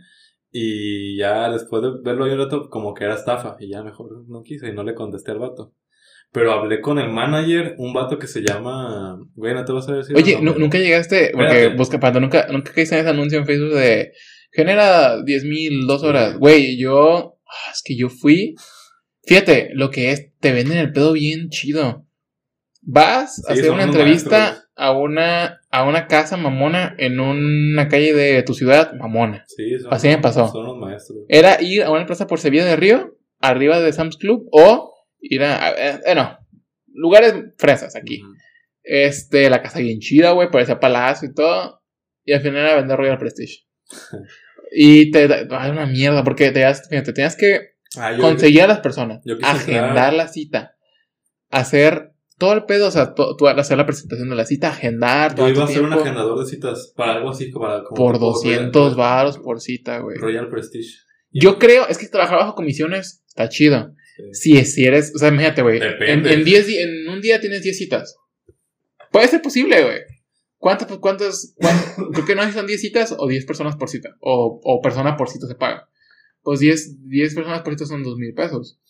y ya después de verlo ahí un rato como que era estafa y ya mejor no quise y no le contesté al vato. Pero hablé con el manager, un vato que se llama... Güey, no te vas a decir... Oye, nunca llegaste. Porque Espérate. busca para nunca, nunca caíste en ese anuncio en Facebook de. Genera 10 mil, dos horas. Güey, yo. ah, Es que yo fui. Fíjate, lo que es, te venden el pedo bien chido. Vas a Sí, hacer una entrevista maestros. a una, a una casa mamona en una calle de tu ciudad, mamona. Sí, son, Así me pasó. Son los maestros. Era ir a una plaza por Sevilla de Río, arriba de Sam's Club, o ir a. eh, eh, no, lugares fresas aquí. Este, la casa bien chida, güey, parecía palacio y todo. Y al final era vender Royal Prestige. y te da una mierda, porque te, tenías- fíjate, tenías que Ah, conseguir a las personas, agendar entrar- la cita, hacer todo el pedo, o sea, to- tú hacer la presentación de la cita, agendar, Yo iba a ser un agendador de citas para algo así como para... como por tipo 200 Royal- varos por cita, güey. Royal Prestige. Yo creo, es que trabajar bajo comisiones está chido. Sí. Si, si eres, o sea, imagínate, güey. En, en, 10 di- en un día tienes 10 citas. Puede ser posible, güey. ¿Cuántas, cuántas, cuántas, creo que no son 10 citas o 10 personas por cita? O, o persona por cita se paga. Pues 10, 10 personas por cita son 2 mil pesos.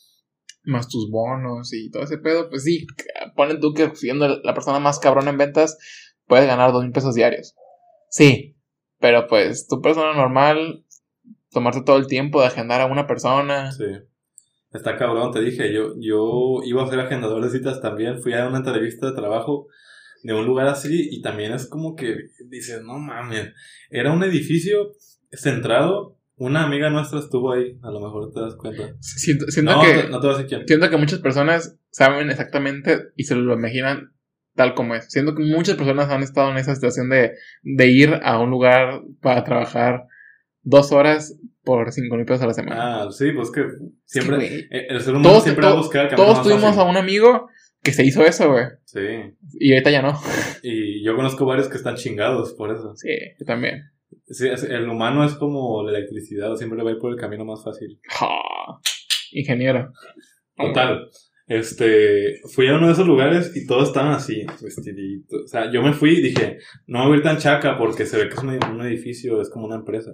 Más tus bonos y todo ese pedo. Pues sí, ponen tú que siendo la persona más cabrona en ventas, puedes ganar 2 mil pesos diarios. Sí. Pero pues, tu persona normal, tomarte todo el tiempo de agendar a una persona. Sí. Está cabrón, te dije, yo, yo iba a ser agendador de citas también, fui a una entrevista de trabajo de un lugar así y también es como que dices, no mames, era un edificio centrado, una amiga nuestra estuvo ahí, a lo mejor te das cuenta. Siento, siento No, que, no te voy a quién. siento que muchas personas saben exactamente y se lo imaginan tal como es. Siento que muchas personas han estado en esa situación de, de ir a un lugar para trabajar dos horas por cinco mil pesos a la semana. Ah, sí, pues que siempre, Sí, eh, el ser humano Todos, siempre va a buscar el todos tuvimos fácil. a un amigo que se hizo eso, güey. Sí, Y ahorita ya no. y yo conozco varios que están chingados por eso. Sí, yo también. Sí, el humano es como la electricidad, siempre va a ir por el camino más fácil. Ja, ingeniero. Total. Este, fui a uno de esos lugares y todos estaban así, vestiditos. O sea, yo me fui y dije, no me voy a ir tan chaca porque se ve que es un, un edificio, es como una empresa.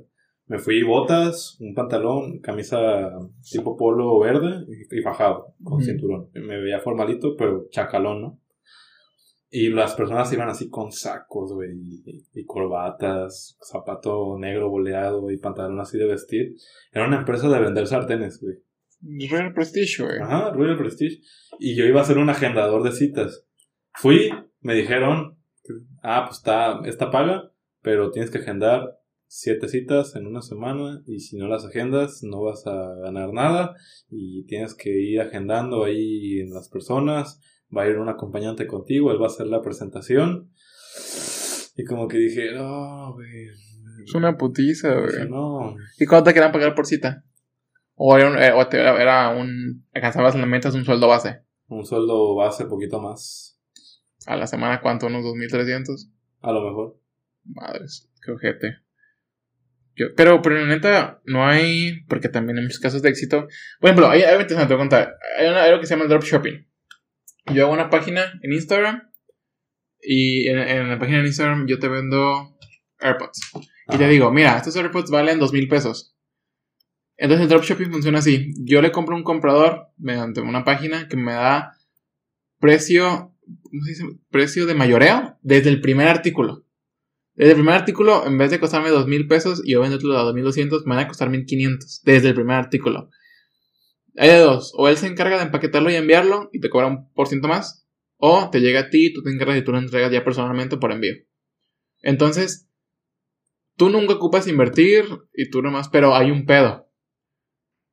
Me fui botas, un pantalón, camisa tipo polo verde y, fajado, con cinturón. Me veía formalito, pero chacalón, ¿no? Y las personas iban así con sacos, güey, y, y corbatas, zapato negro boleado y pantalón así de vestir. Era una empresa de vender sartenes, güey. Real Prestige, güey. Ajá, Royal Prestige. Y yo iba a ser un agendador de citas. Fui, me dijeron, ah, pues está, esta paga, pero tienes que agendar siete citas en una semana y si no las agendas no vas a ganar nada y tienes que ir agendando ahí en las personas. Va a ir un acompañante contigo, él va a hacer la presentación. Y como que dije, no, güey. Es una putiza, güey. no. ¿Y cuánto te querían pagar por cita? O era un, eh, era un alcanzabas la meta, es un sueldo base. Un sueldo base poquito más, A la semana, ¿cuánto? ¿Unos 2.300? a lo mejor. Madres, qué ojete. Yo- pero, pero neta, no hay. Porque también hay muchos casos de éxito. Por ejemplo, hay, algo interesante, te voy a contar. Hay, una- algo que se llama el dropshipping. Yo hago una página en Instagram. Y en, en la página de Instagram yo te vendo AirPods. Y te digo, mira, estos AirPods valen dos mil pesos. Entonces el dropshipping funciona así. Yo le compro a un comprador mediante una página que me da precio, ¿cómo se dice? Precio de mayoreo desde el primer artículo. Desde el primer artículo, en vez de costarme dos mil pesos y yo venderlo a 2200, me van a costar 1500. Desde el primer artículo. Hay de dos. O él se encarga de empaquetarlo y enviarlo y te cobra un por ciento más. O te llega a ti, tú te encargas y tú lo entregas ya personalmente por envío. Entonces, tú nunca ocupas invertir y tú nomás, pero hay un pedo.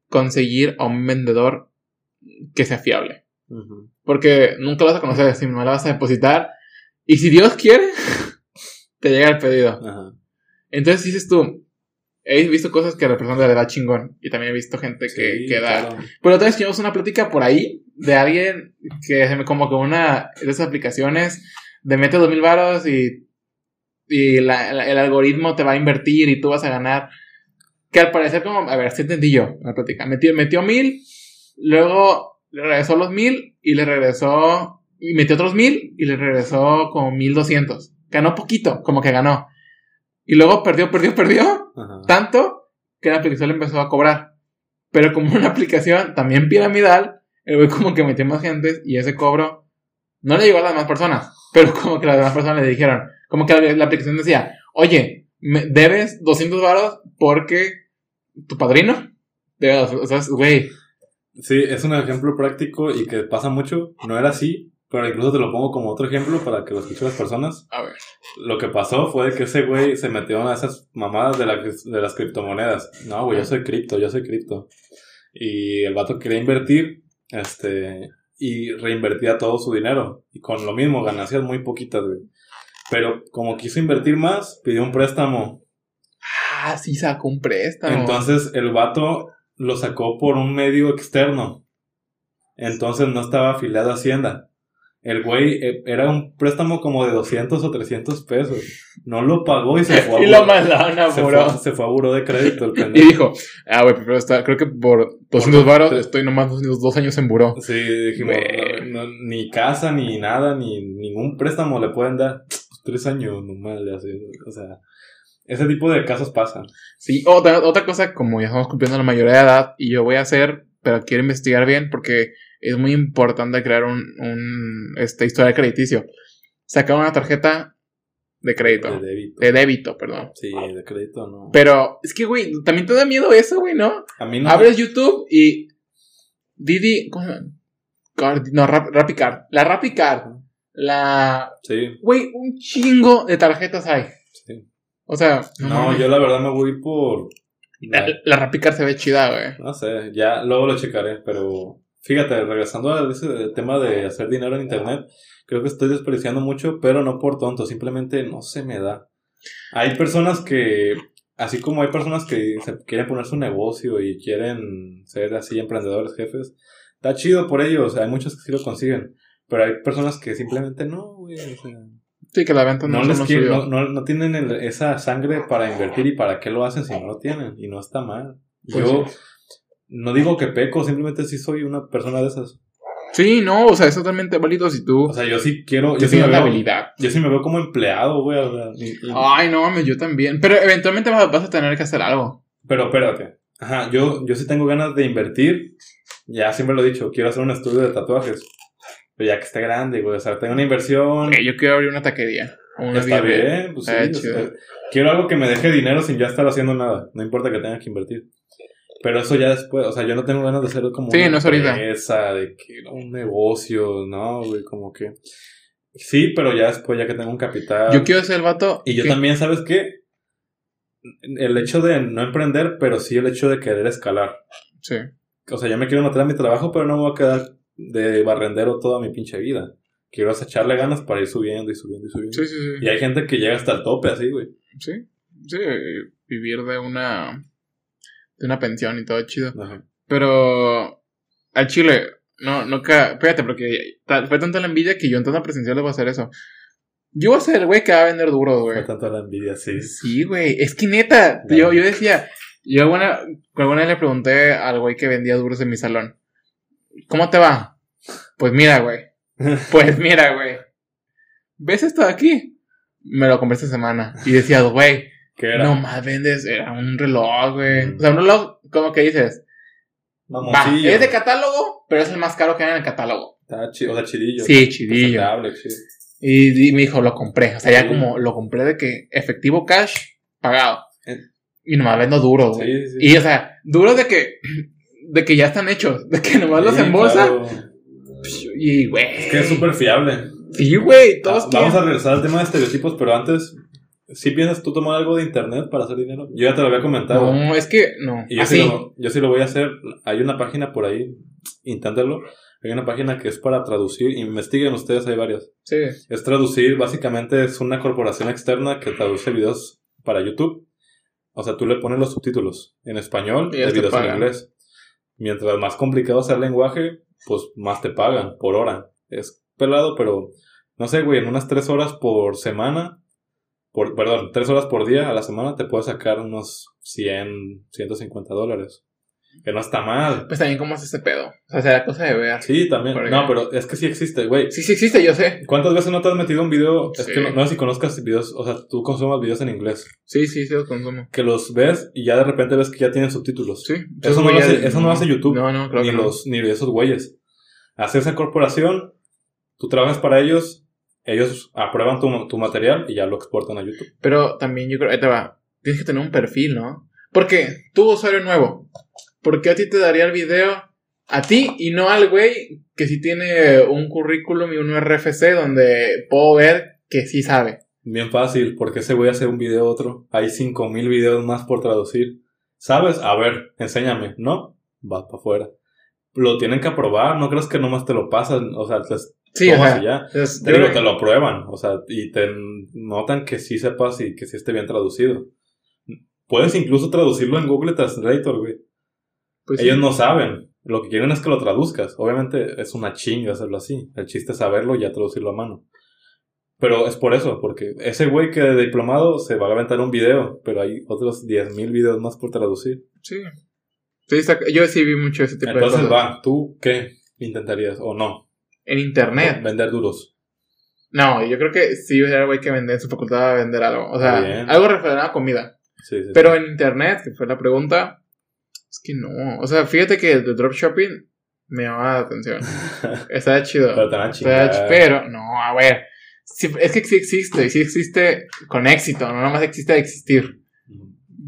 Conseguir a un vendedor que sea fiable. Porque nunca lo vas a conocer, si no la vas a depositar. Y si Dios quiere, te llega el pedido. Ajá. Entonces dices tú, he visto cosas que a la persona le da chingón. Y también he visto gente que, Sí, que da. claro. Pero otra vez tuvimos una plática por ahí de alguien que se me como que una de esas aplicaciones de mete dos mil varos y, y la- la- el algoritmo te va a invertir y tú vas a ganar. Que al parecer como, a ver, si entendí yo la plática. Metió, metió mil, luego le regresó los mil y le regresó, y metió otros mil y le regresó como mil doscientos. Ganó poquito, como que ganó. Y luego perdió, perdió, perdió Ajá. tanto que la aplicación le empezó a cobrar. Pero como una aplicación también piramidal, el güey como que metió más gente y ese cobro no le llegó a las demás personas. Pero como que las demás personas le dijeron, como que la, la aplicación decía, oye, me debes 200 varos porque tu padrino, debe- o sea, güey, Sí, es un ejemplo práctico y que pasa mucho. No era así, pero incluso te lo pongo como otro ejemplo para que lo escuchen las personas. a ver, Lo que pasó fue que ese güey se metió en esas mamadas de, la- de las criptomonedas. No, güey, yo soy cripto, yo soy cripto. Y el vato quería invertir, este, y reinvertía todo su dinero. Y con lo mismo, ganancias muy poquitas, güey. Pero como quiso invertir más, pidió un préstamo. ah, sí sacó un préstamo. Entonces el vato lo sacó por un medio externo. Entonces no estaba afiliado a Hacienda. El güey eh, era un préstamo como de 200 o 300 pesos. No lo pagó y se fue a y lo buró- mandaron a se buró. fue, se fue a buró de crédito el Y pendejo. dijo, ah, güey, pero está, creo que por 200 varos Por- estoy nomás dos, dos años en buró. Sí, dijimos, Güey. no, no, ni casa, ni nada, ni ningún préstamo le pueden dar. Pues, tres años nomás le hace. O sea, ese tipo de casos pasan. Sí, otra, otra cosa, como ya estamos cumpliendo la mayoría de edad, y yo voy a hacer, pero quiero investigar bien porque es muy importante crear un, un este, historial crediticio. Sacar una tarjeta De crédito. De débito. De débito, perdón. Sí, de crédito no. Pero es que, güey, también te da miedo eso, güey, ¿no? A mí no. Abres YouTube y. Didi. No, Rap, Rapicard. La Rapicard. La. Sí, Güey, un chingo de tarjetas hay. sí. O sea. No, yo la verdad me voy por. La, la Rapicard se ve chida, güey. No sé, ya luego lo checaré, pero fíjate, regresando al ese tema de hacer dinero en internet, creo que estoy desperdiciando mucho, pero no por tonto, simplemente no se me da. Hay personas que, así como hay personas que se quieren poner su negocio y quieren ser así emprendedores jefes, está chido por ellos, hay muchos que sí lo consiguen, pero hay personas que simplemente no, güey, o sea, Sí, que la venta no, no, es les suyo. no, no- no tienen el- esa sangre para invertir y para qué lo hacen si no lo tienen y no está mal. Pues Yo sí. No digo que peco, simplemente sí soy una persona de esas. Sí, no, o sea, es totalmente válido si tú O sea, yo sí quiero, yo sí me veo, habilidad. yo sí me veo como empleado, güey. o sea, y- y- Ay, no mames, yo también. Pero eventualmente vas, vas a tener que hacer algo. Pero espérate. Ajá, yo, yo sí tengo ganas de invertir. Ya siempre lo he dicho, quiero hacer un estudio de tatuajes. Pero ya que esté grande, güey. O sea, tengo una inversión. Ok, yo quiero abrir una taquería. Una Está bien, pues sí, o sea, quiero algo que me deje dinero sin ya estar haciendo nada. No importa que tenga que invertir. Pero eso ya después, o sea, yo no tengo ganas de hacer como Sí, una no es empresa, de que un negocio, no, güey, como que. Sí, pero ya después, ya que tengo un capital. Yo quiero ser el vato. Y yo que- también, ¿sabes qué? El hecho de no emprender, pero sí el hecho de querer escalar. Sí. O sea, yo me quiero meter a mi trabajo, pero no me voy a quedar de barrendero toda mi pinche vida. Quiero echarle ganas para ir subiendo y subiendo y subiendo. Sí, sí, sí. Y hay gente que llega hasta el tope así, güey. Sí. Sí, vivir de una. De una pensión y todo chido. Ajá. Pero. Al chile. No, no Fíjate, porque fue tanta la envidia que yo en toda presencial le voy a hacer eso. Yo voy a ser el güey que va a vender duro, güey. Fue tanta la envidia, sí. Sí, güey. Es que neta, yo, yo decía, yo alguna, alguna vez le pregunté al güey que vendía duros en mi salón, ¿cómo te va? Pues mira, güey. Pues mira, güey. ¿Ves esto de aquí? Me lo compré esta semana. Y decía, güey, ¿Qué era? no más vendes, era un reloj, güey. O sea, un reloj, como que dices, va, es de catálogo, pero es el más caro que hay en el catálogo. Está chido, o sea, chidillo. Sí, chidillo. Chido. Y, y me dijo, lo compré. O sea, ya como lo compré de que efectivo cash, pagado. Eh. Y nomás vendo duro, güey. Sí, sí. Y o sea, duro de que, de que ya están hechos, de que nomás los embolsa. claro. Y güey. Es que es súper fiable. Sí, güey, todos Ah, Vamos a regresar al tema de estereotipos, pero antes, ¿sí piensas tú tomar algo de internet para hacer dinero? Yo ya te lo había comentado. No, es que no. Y yo sí, Así. lo, yo sí lo voy a hacer. Hay una página por ahí, inténtenlo. Hay una página que es para traducir. Investiguen ustedes, hay varias. Sí. Es traducir, básicamente es una corporación externa que traduce videos para YouTube. O sea, tú le pones los subtítulos en español Y videos en inglés. Mientras más complicado sea el lenguaje, pues más te pagan por hora. Es pelado, pero no sé, güey, en unas tres horas por semana, por, perdón, tres horas por día a la semana te puedes sacar unos 100, 150 dólares. Que no está mal. Pues también, ¿cómo es ese pedo? O sea, será cosa de ver. Sí, Sí, también. Porque- No, pero es que sí existe, güey. sí, existe, yo sé. ¿Cuántas veces no te has metido un video? Es Sí. que no, no sé si conozcas videos, o sea, tú consumas videos en inglés. Sí, sí, sí, los consumo. Que los ves y ya de repente ves que ya tienen subtítulos. Sí. Eso no lo hace- eso no hace YouTube. No, no, claro ni que los, ni esos güeyes. Hace esa corporación, tú trabajas para ellos, ellos aprueban tu, tu material y ya lo exportan a YouTube. Pero también yo creo, ahí te va, tienes que tener un perfil, ¿no? Porque tú, usuario nuevo, ¿por qué a ti te daría el video a ti y no al güey que sí tiene un currículum y un RFC donde puedo ver que sí sabe? Bien fácil, porque ese güey hace un video otro. Hay 5000 videos más por traducir. ¿Sabes? A ver, enséñame. ¿No? Vas para afuera. Lo tienen que aprobar, no crees que nomás te lo pasan, o sea, Sí, ya. entonces, Te yo digo, creo- te lo aprueban, o sea, y te notan que sí sepas y que sí esté bien traducido. Puedes incluso traducirlo en Google Translator, güey. pues, Ellos sí. no saben. Lo que quieren es que lo traduzcas. Obviamente es una chinga hacerlo así. El chiste es saberlo y ya traducirlo a mano. Pero es por eso, porque ese güey que de diplomado se va a aventar un video, pero hay otros 10.000 videos más por traducir. Sí. Yo sí vi mucho ese tipo Entonces de cosas. va, ¿tú qué intentarías o no? En internet. Vender duros. No, yo creo que sí era el güey que vende en su facultad a vender algo. O sea, Bien. algo referente a comida. Sí, sí, Pero sí. en internet, que fue la pregunta, es que no. O sea, fíjate que el de dropshipping me llamaba la atención. Está chido. Pero pero, no, a ver. Sí, es que sí existe, sí existe con éxito, no nomás existe de existir.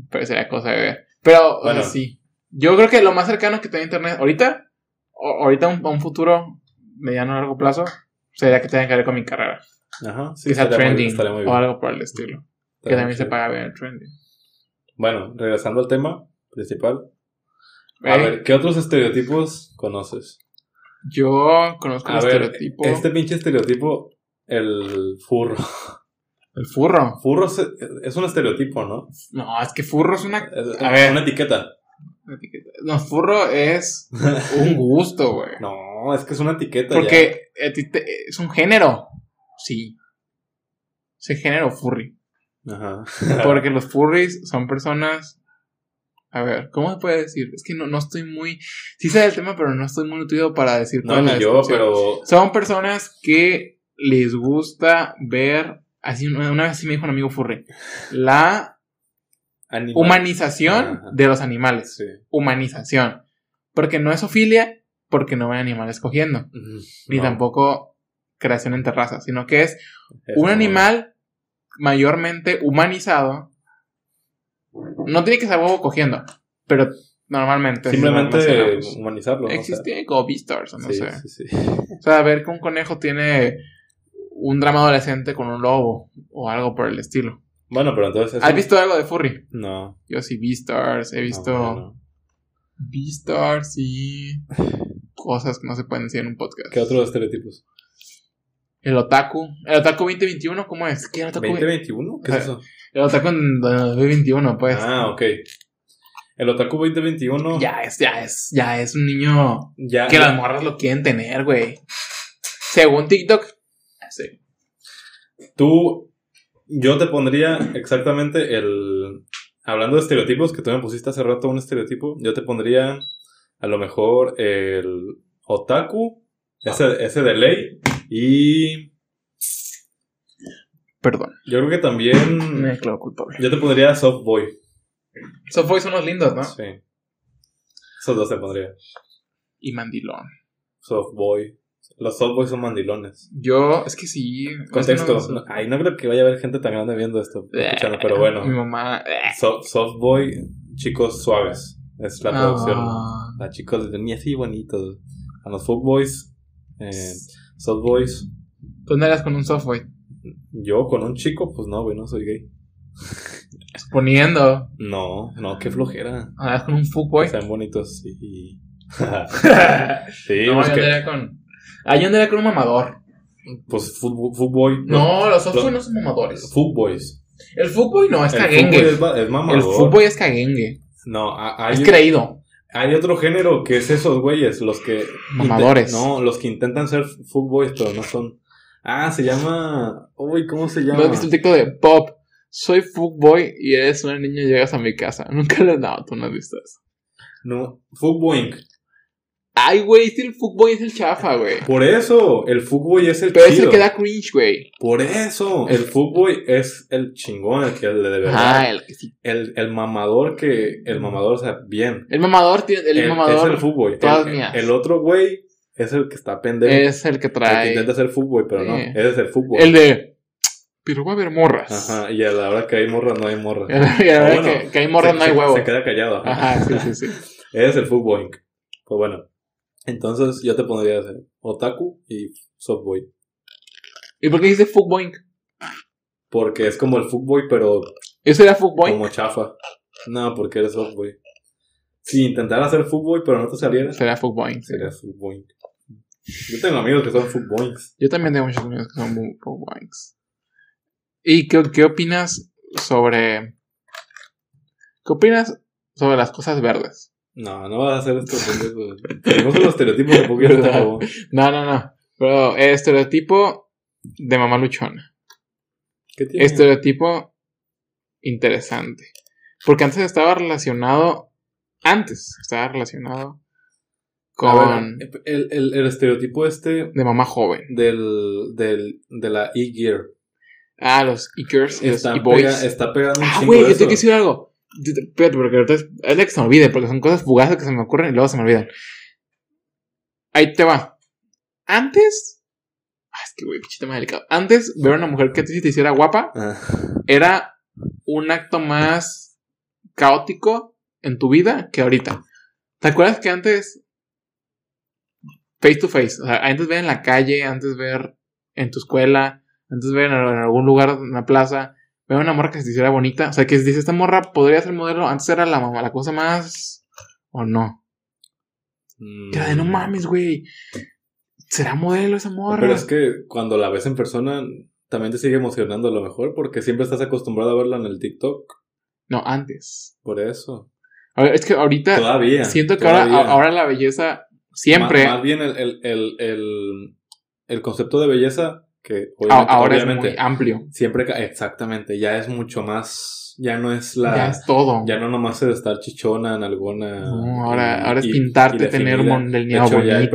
Pero sería cosa de ver. Pero, Bueno. sí. Yo creo que lo más cercano que tenga internet ahorita, o- ahorita un futuro mediano a largo plazo, sería que tenga que ver con mi carrera. Ajá, sí, que sea estaría muy- trending muy o algo por el estilo. Que también se paga bien el trending. Bueno, regresando al tema principal. A Eh, ver, ¿qué otros estereotipos conoces? Yo conozco A el ver, estereotipo. este pinche estereotipo, el furro. El furro. Furro es un estereotipo, ¿no? No, es que furro es una. Es A ver. una etiqueta. una etiqueta. No, furro es un gusto, güey. No, es que es una etiqueta. Porque es un género. Sí. Es el género furry. Ajá. Porque los furries son personas. A ver, ¿cómo se puede decir? Es que no, no estoy muy. Sí sé del tema, pero no estoy muy nutrido para decir No, ni yo, pero. Son personas que les gusta ver. Así, una una vez sí me dijo un amigo furry. La animal. humanización Ajá. de los animales. Sí. Humanización. Porque no es ofilia, porque no ven animales cogiendo. Ujú. Ni No, tampoco creación en terraza, sino que es es un animal mayormente humanizado. No tiene que ser huevo cogiendo, pero normalmente. Simplemente humanizarlo. ¿no? O sea, Existe como Beastars, o no sí, sé. sí, sí. O sea, ver que un conejo tiene un drama adolescente con un lobo o algo por el estilo. Bueno, pero entonces. eso- ¿Has visto algo de Furry? No. Yo sí, Beastars, he visto no, no. Beastars y cosas que no se pueden decir en un podcast. ¿Qué otros estereotipos? El otaku. El otaku 2021, ¿cómo es? ¿Qué otaku? ¿2021? ¿Qué es eso? El otaku en 2021, pues. Ah, ok. El Otaku 2021. Ya es, ya es, ya es un niño Ya. que las morras lo quieren tener, güey. Según TikTok. Sí. Tú. Yo te pondría exactamente el. Hablando de estereotipos, que tú me pusiste hace rato un estereotipo, yo te pondría a lo mejor el otaku, ese, ese de ley, y Perdón. yo creo que también Me declaro culpable. yo te pondría soft boy. Esos boys son los lindos, ¿no? Sí. Esos dos te pondría. Y mandilón. Soft boy. Los soft boys son mandilones. Yo, es que sí. Contexto. es que no- no- ay, no creo que vaya a haber gente tan grande viendo esto, escuchando, pero bueno. Mi mamá. eh. So- soft boy, chicos suaves. Es la traducción. Ah. A chicos de ni así bonitos. A los folk boys, eh, soft boys. ¿Tú no eras con un softboy? Yo con un chico, pues no, güey, no soy gay. Suponiendo. No, no, qué flojera. Eras con un fuckboy. Sean bonitos, sí. sí, no, pues yo que- andaría con. Ah, yo andaría con un mamador. pues fútbol. No, los softboy los- no son mamadores. Footboys. El fuckboy no, es El caguengue. fútbol es, ma- es El mamador. fútbol es caguengue. No, hay, Es creído. hay otro género que es esos güeyes, los que... Mamadores. No, los que intentan ser footboys, pero no son... Ah, se llama... Uy, ¿cómo se llama? ¿No has visto el TikTok de Pop? Soy fuckboy y eres una niña y llegas a mi casa. Nunca lo No, tú no has visto eso. No, footboying. Ay, güey, es el fuckboy es el chafa, güey. Por eso, el footboy es el Pero es el que da cringe, güey. Por eso, el footboy es el chingón, el que el de verdad. Ah, el que sí. El, el mamador que... El mamador, o sea, bien. El mamador tiene. El, mamador Es el footboy. todas el, mías. el otro güey es el que está pendejo. es el que el que trae. intenta ser fútbol, pero no. Ese es el fútbol. El de. Pero va a haber morras. Ajá, y a la hora que hay morras, no hay morras. Y a la hora bueno, que, que hay morras Se- no hay huevo. Se queda callado. ajá. Ajá, sí, sí, sí. Ese es el fútbol. Pues bueno. Entonces yo te pondría ese. Otaku y softboy. ¿Y por qué dice fuckboy? Porque es como el fútbol, pero ¿Eso era fuckboy? como chafa. No, porque eres softboy. Si intentara hacer fútbol, pero no te saliera, Será fuckboy. sería fútbol. Yo tengo amigos que son footboys. Yo también tengo muchos amigos que son fuckboys. ¿Y qué, qué opinas sobre. ¿Qué opinas sobre las cosas verdes? No, no vas a hacer esto, pendejo. Tenemos los estereotipos de poquito. No, no, no. Pero el estereotipo de mamá luchona. ¿Qué tiene? Estereotipo interesante. Porque antes estaba relacionado. Antes estaba relacionado con. ver, el, el, el estereotipo este de mamá joven. del, del, de la e-gear Ah, los los está, pega- está pegando un Ah, güey, yo tengo que decir algo. Espérate, porque es, de que se me olvide, porque son cosas fugaces que se me ocurren y luego se me olvidan. Ahí te va. Antes. ah, es que, güey, pinche tema delicado. Antes, ver a una mujer que te, te hiciera guapa Ah, era un acto más caótico en tu vida que ahorita. ¿Te acuerdas que antes, face to face, o sea, antes ver en la calle, antes ver en tu escuela, antes ver en, en algún lugar, en una plaza, ver a una morra que se hiciera bonita, o sea, que dice esta morra podría ser modelo, antes era la mamá, la cosa más, o no. mm, Que de no mames, güey. ¿Será modelo esa morra? Pero es que cuando la ves en persona, también te sigue emocionando a lo mejor, porque siempre estás acostumbrado a verla en el TikTok. No, antes. Por eso. Es que ahorita Todavía. siento que ahora, todavía. ahora la belleza siempre. Más, más bien el, el, el, el concepto de belleza, que obviamente, ahora es muy amplio. siempre, exactamente, ya es mucho más, ya no es la, ya es todo. ya no nomás es estar chichona en alguna. No, ahora- y- ahora es pintarte, y tener mon- del De niño hecho, ya hay,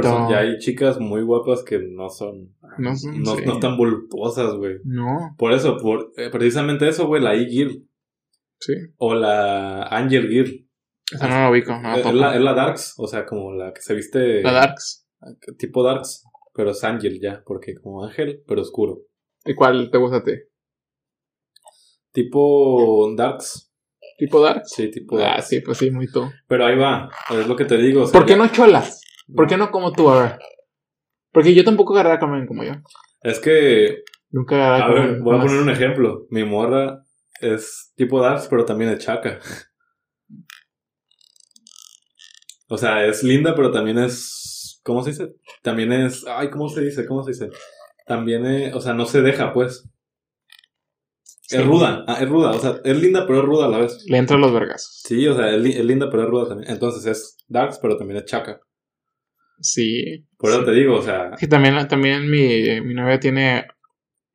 ya chicas muy guapas que no son, No son- no, sí. no están voluptuosas, güey. No, Por eso, por, eh, precisamente eso, güey, la E-Girl. sí. O la Angel Girl. Eso no lo ubico. No, es, topo. la, es la Darks, o sea, como la que se viste. La Darks. Tipo Darks, pero es Angel ya, porque como ángel, pero oscuro. ¿Y cuál te gusta a ti? Tipo Darks. ¿Tipo Darks? Sí, tipo Ah, Darks. sí, pues sí, muy tú. Pero ahí va, es lo que te digo. o sea, ¿Por qué no cholas? ¿Por qué no como tú, a ver? Porque yo tampoco agarré a como yo. Es que, Nunca agarré a a ver, voy a poner un ejemplo. Mi morra es tipo Darks, pero también es chaca. O sea, es linda, pero también es. ¿Cómo se dice? También es. Ay, ¿cómo se dice? ¿Cómo se dice? También es. O sea, no se deja, pues. Sí. Es ruda. Ah, es ruda. O sea, es linda, pero es ruda a la vez. Le entro a los vergazos. Sí, o sea, es, li- es linda, pero es ruda también. Entonces es Darks, pero también es chaca. Sí. Por eso te digo, o sea. Sí, también, también mi, mi novia tiene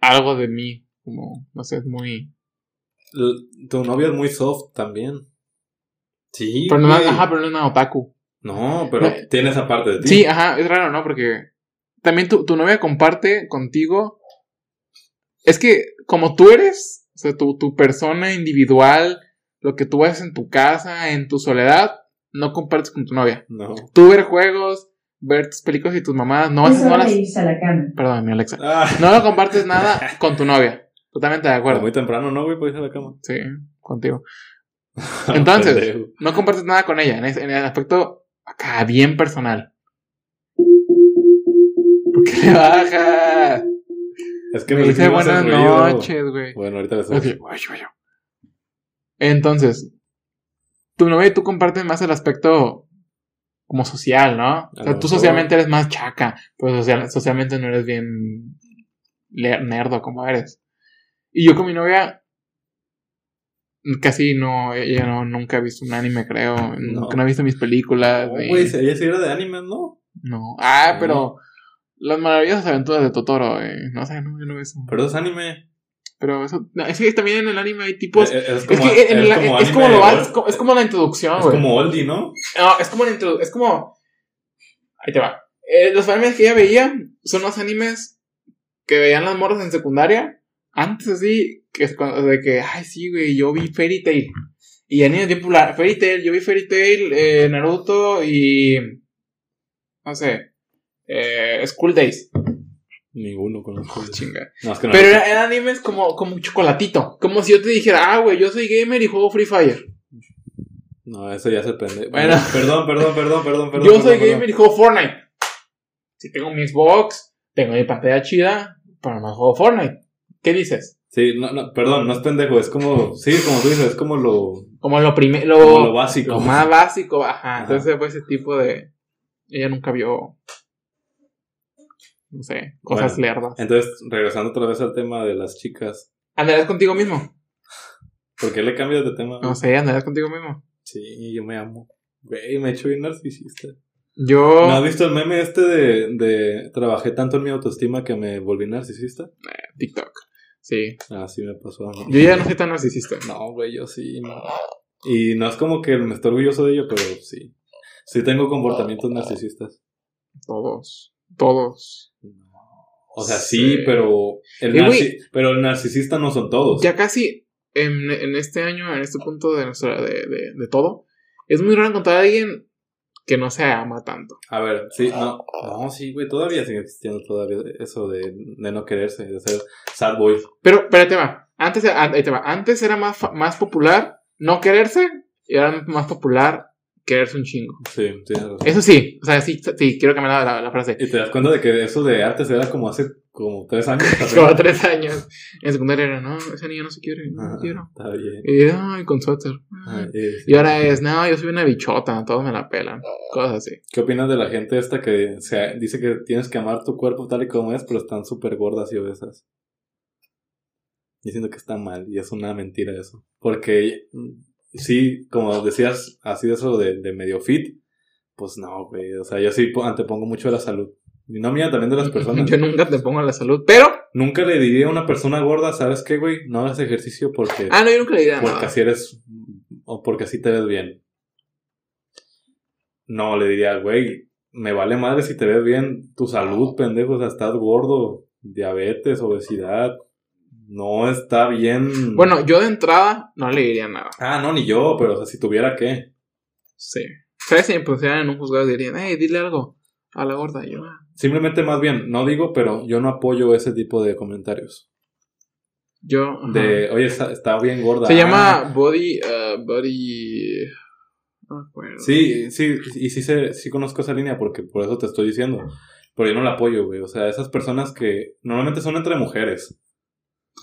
algo de mí. Como, no sé, es muy. l- Tu novia es muy soft también. Sí. Pero no, ajá, pero no es una otaku. No, pero No. tiene esa parte de ti. Sí, ajá, es raro, ¿no? Porque también tu, tu novia comparte contigo. Es que como tú eres, o sea, tu, tu persona individual, lo que tú haces en tu casa, en tu soledad, no compartes con tu novia. No. Tú ver juegos, ver tus películas y tus mamadas, no, Es haces, no hora las... de irse a la cama. Perdón, mi Alexa. Ah, No lo compartes nada con tu novia. Totalmente de acuerdo. muy temprano, ¿no, güey? Puedes ir a la cama. Sí, contigo. Entonces, Pendejo. no compartes nada con ella en, ese- en el aspecto acá bien personal. ¿Por qué le bajas? Es que Me me dice buenas noches, güey. Bueno, ahorita les Ok, guay, guay, guay. Entonces, tu novia y tú comparten más el aspecto como social, ¿no? O sea, tú socialmente eres más chaca, pero social- socialmente no eres bien nerdo como eres. Y yo con mi novia casi no, ella no, nunca ha visto un anime, creo. Nunca no ha visto mis películas. No, ni- güey, ella sí era de anime, ¿no? no. Ah, No. pero las maravillosas aventuras de Totoro, eh. No sé, no, yo no veo eso. Pero es anime. Pero eso, no, es que también en el anime hay tipos. Eh, es, Es como, que en es la- como es, como lo es es la introducción, es güey. como oldie, ¿no? No, es como la introducción. Es como. Ahí te va. Eh, los animes que ella veía son los animes que veían las morras en secundaria. Antes así, que es cuando, de que, ay, sí, güey, yo vi Fairy Tail. Y anime bien popular. Fairy Tail, yo vi Fairy Tail, eh, Naruto y. No sé. Eh, School Days. Ninguno conozco. Chinga. No, es que no. Pero eran, eran animes como, como un chocolatito. Como si yo te dijera, ah, güey, yo soy gamer y juego Free Fire. No, eso ya se prende. Bueno. Perdón, perdón, perdón, perdón, perdón. yo perdón, soy perdón. gamer y juego Fortnite. Si tengo mi Xbox, tengo mi pantalla chida, pero no juego Fortnite. ¿Qué dices? Sí, no, no, perdón, no es pendejo, es como, sí, como tú dices, es como lo, Como lo primero, como lo, lo básico. lo más básico, ajá. Ajá. Entonces fue ese tipo de. Ella nunca vio. No sé, cosas Bueno. lerdas. Entonces, regresando otra vez al tema de las chicas, ¿Andarás contigo mismo? ¿por qué le cambias de tema? No sé, andarás contigo mismo. Sí, yo me amo. Güey, me he hecho bien narcisista. Yo. ¿No has visto el meme este de, de trabajé tanto en mi autoestima que me volví narcisista? TikTok. Sí. Ah, sí me pasó. Yo ya no soy tan narcisista. No, güey, yo sí. no. Y no es como que me estoy orgulloso de ello, pero sí. Sí tengo comportamientos narcisistas. Todos. Todos. O sea, sí, Sí. pero el, Eh, güey. pero el narcisista no son todos. Ya casi en, en este año, en este punto de nuestra de, de, de todo, es muy raro encontrar a alguien que no se ama tanto. A ver, sí, no, no, sí, güey, todavía sigue existiendo todavía eso de, de no quererse, de ser sad boy. Pero, espérate, va. Antes, ahí te va. Antes era más, fa- más popular no quererse y ahora es más popular quererse un chingo. Sí, tienes razón. Eso sí, o sea, sí, sí quiero cambiar la, la- la frase. Y te das cuenta de que eso de antes era como hace como tres años. Como tres años. En secundaria era, no, esa niña no se quiere, no la quiero. Está bien. Y, ay, con suéter. Ah, sí. Y ahora es, no, yo soy una bichota, todos me la pelan. Cosas así. ¿Qué opinas de la gente esta que se dice que tienes que amar tu cuerpo tal y como es, pero están súper gordas y obesas? Diciendo que está mal y es una mentira eso. Porque sí, como decías, así de eso de, de medio fit, pues no, güey. O sea, yo sí po- antepongo mucho la salud. Y no mía, también de las personas. Yo nunca te pongo la salud, pero. Nunca le diría a una persona gorda, ¿sabes qué, güey? No hagas ejercicio porque, Ah, no, yo nunca le diría porque así eres o porque así te ves bien. No, le diría, güey, me vale madre si te ves bien tu salud, pendejo, o sea, estás gordo, diabetes, obesidad. No está bien. Bueno, yo de entrada no le diría nada. Ah, no, ni yo, pero o sea, si tuviera que. Sí. ¿Sabes si me pusieran en un juzgado dirían, hey, dile algo a la gorda? Yo, ah. Simplemente más bien, no digo, pero yo no apoyo ese tipo de comentarios. Yo. ajá. De, oye, está, está bien gorda. Se Ah, llama Body. uh, body. No acuerdo. Sí, sí, y sí, sé, sí conozco esa línea porque por eso te estoy diciendo. Pero yo no la apoyo, güey. O sea, esas personas que normalmente son entre mujeres.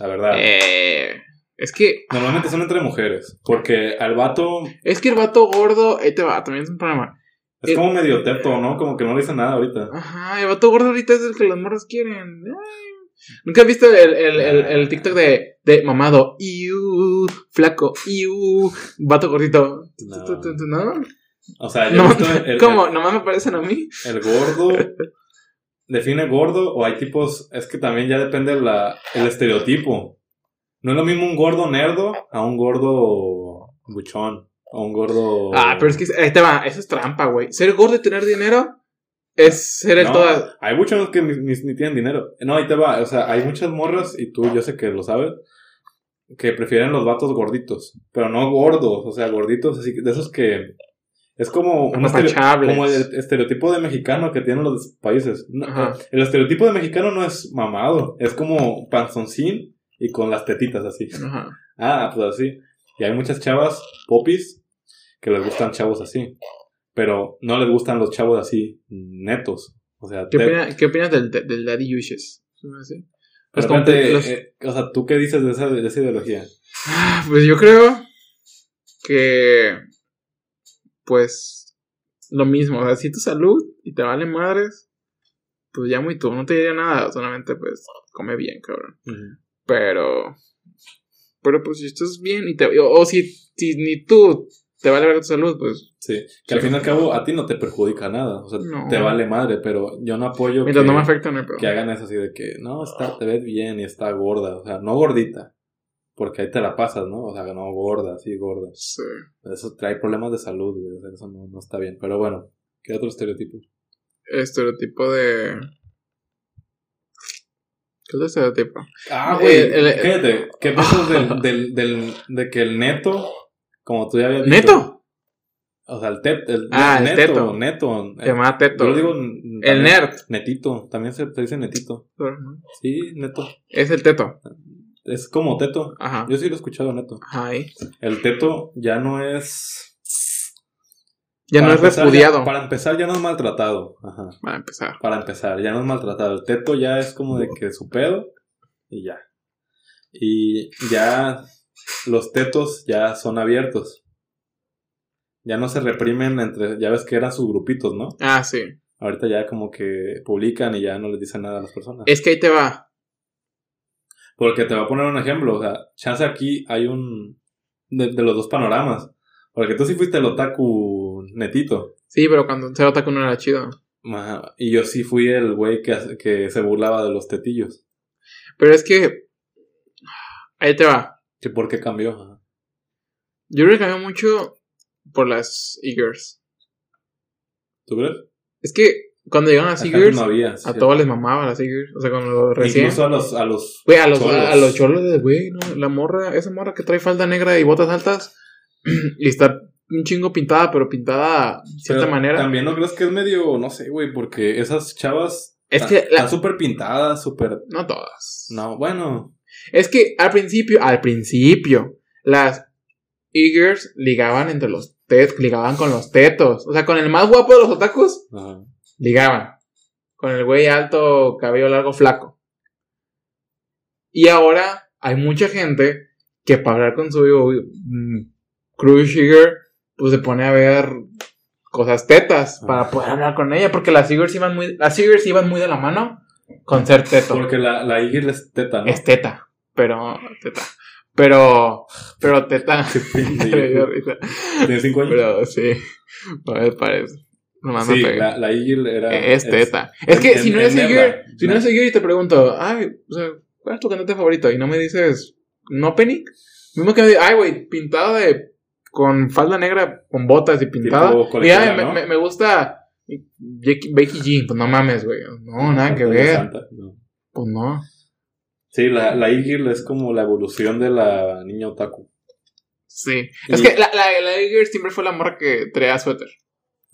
La verdad. Eh, es que. Normalmente son entre mujeres. Porque al vato Es que el vato gordo. Ahí te va, también es un problema. es Eh, como medio teto, ¿no? Como que no le dice nada ahorita. Ajá, el vato gordo ahorita es el que las morras quieren. Ay. ¿Nunca has visto el, el, el, el TikTok de, de mamado? Iu, flaco, iu, vato gordito. No. O sea, yo No, visto ¿Cómo? ¿Nomás me parecen a mí? el gordo. Define gordo o hay tipos. Es que también ya depende la, el estereotipo. No es lo mismo un gordo nerdo a un gordo buchón. A un gordo. Ah, pero es que ahí te va, eso es trampa, güey. Ser gordo y tener dinero es ser el No, todo. Hay muchos que ni, ni- ni tienen dinero. No, ahí te va. O sea, hay muchas morras, y tú yo sé que lo sabes, que prefieren los vatos gorditos. Pero no gordos, o sea, gorditos así, de esos que... Es como, un Apapachables. como el estereotipo de mexicano que tienen los países. Ajá. el estereotipo de mexicano no es mamado, es como panzoncín y con las tetitas así. Ajá. Ah, pues así. Y hay muchas chavas, popis, que les gustan chavos así. Pero no les gustan los chavos así, netos. O sea, ¿Qué, te- opina- ¿Qué opinas del, del Daddy los- eh, o sea, ¿tú qué dices de esa, de esa ideología? Ah, Pues yo creo que. Pues. Lo mismo. O sea, si tu salud y te vale madres, pues ya muy tú. No te diría nada. Solamente, pues, come bien, cabrón. Pero. Pero pues si estás bien y te. O, o si, si ni tú te vale ver tu salud, pues. Sí, que al fin y al cabo a ti no te perjudica nada. O sea, No. te vale madre, pero yo no apoyo Mientras que, no me afecta, no pedo. que hagan eso así de que, no, está, te ves bien y está gorda. O sea, no gordita. Porque ahí te la pasas, ¿no? O sea, no gorda, así gorda. Sí. Eso trae problemas de salud, güey. O sea, eso no, no está bien. Pero bueno, ¿qué otro estereotipo? Estereotipo de. ¿Qué es el estereotipo? Ah, güey, el- Cállate. ¿Qué piensas del, del, del, de que el neto, como tú ya habías dicho, ¿Neto? O sea, el, tet, el Ah, el neto, teto. neto. Se llama Teto. Yo lo digo. el también- nerd. Netito. También se, se dice netito. Sí, neto. Es el teto. Es como teto. Ajá. Yo sí lo he escuchado neto. Ajá, ahí. El teto ya no es. Ya no es empezar, repudiado. ya- para empezar, ya no es maltratado. Ajá. Para empezar. Para empezar, ya no es maltratado. El teto ya es como de que su pedo y ya. Y ya los tetos ya son abiertos. Ya no se reprimen entre, ya ves que eran sus grupitos, ¿no? Ah, sí. Ahorita ya como que publican y ya no les dicen nada a las personas. Es que ahí te va. Porque te voy a poner un ejemplo, o sea, chance aquí hay un... De, de los dos panoramas. Porque tú sí fuiste el otaku netito. Sí, pero cuando se otaku no era chido. Ajá, Y yo sí fui el güey que, que se burlaba de los tetillos. Pero es que. Ahí te va. ¿Que por qué cambió? Ajá. Yo creo que cambió mucho por las e-girls. ¿Tú crees? Es que cuando no había. sí, a todos les mamaban las e-girls. O sea, cuando recién. Incluso a los, a los Güey, a los, cholos. a, a los cholos de, güey, no, la morra, esa morra que trae falda negra y botas altas y está un chingo pintada, pero pintada de cierta Pero manera. También no crees que es medio, no sé, güey, porque esas chavas Es que la- están súper pintadas, súper. No todas. No, bueno. Es que al principio, al principio, las Eagers ligaban entre los tet, ligaban con los tetos. O sea, con el más guapo de los otakus, Ajá. Ligaban. Con el güey alto, cabello largo, flaco. Y ahora hay mucha gente que para hablar con su mm, crush Eager, pues se pone a ver cosas tetas para poder hablar con ella. Porque las Eagers iban muy, las iban muy de la mano con ser teto. Porque la, la es teta, ¿no? Es teta, pero teta. Pero, pero teta. Tiene cinco años. pero sí, parece. Sí, la, la era. es teta. Es, que en- si no eres seguir, si no eres seguir y te pregunto, ay, o sea, ¿cuál es tu cantante favorito? Y no me dices, ¿no Penic? Mismo que me digas, ay, güey, pintado de, con falda negra, con botas y pintada. Tipo y ay, me, ¿no? me, me gusta Becky G, pues no mames, güey. No, nada que ver. Santa, no. Pues no. Sí, la, la Iggy es como la evolución de la niña otaku. Sí. Es que la, la, la Iger siempre fue la morra que traía suéter.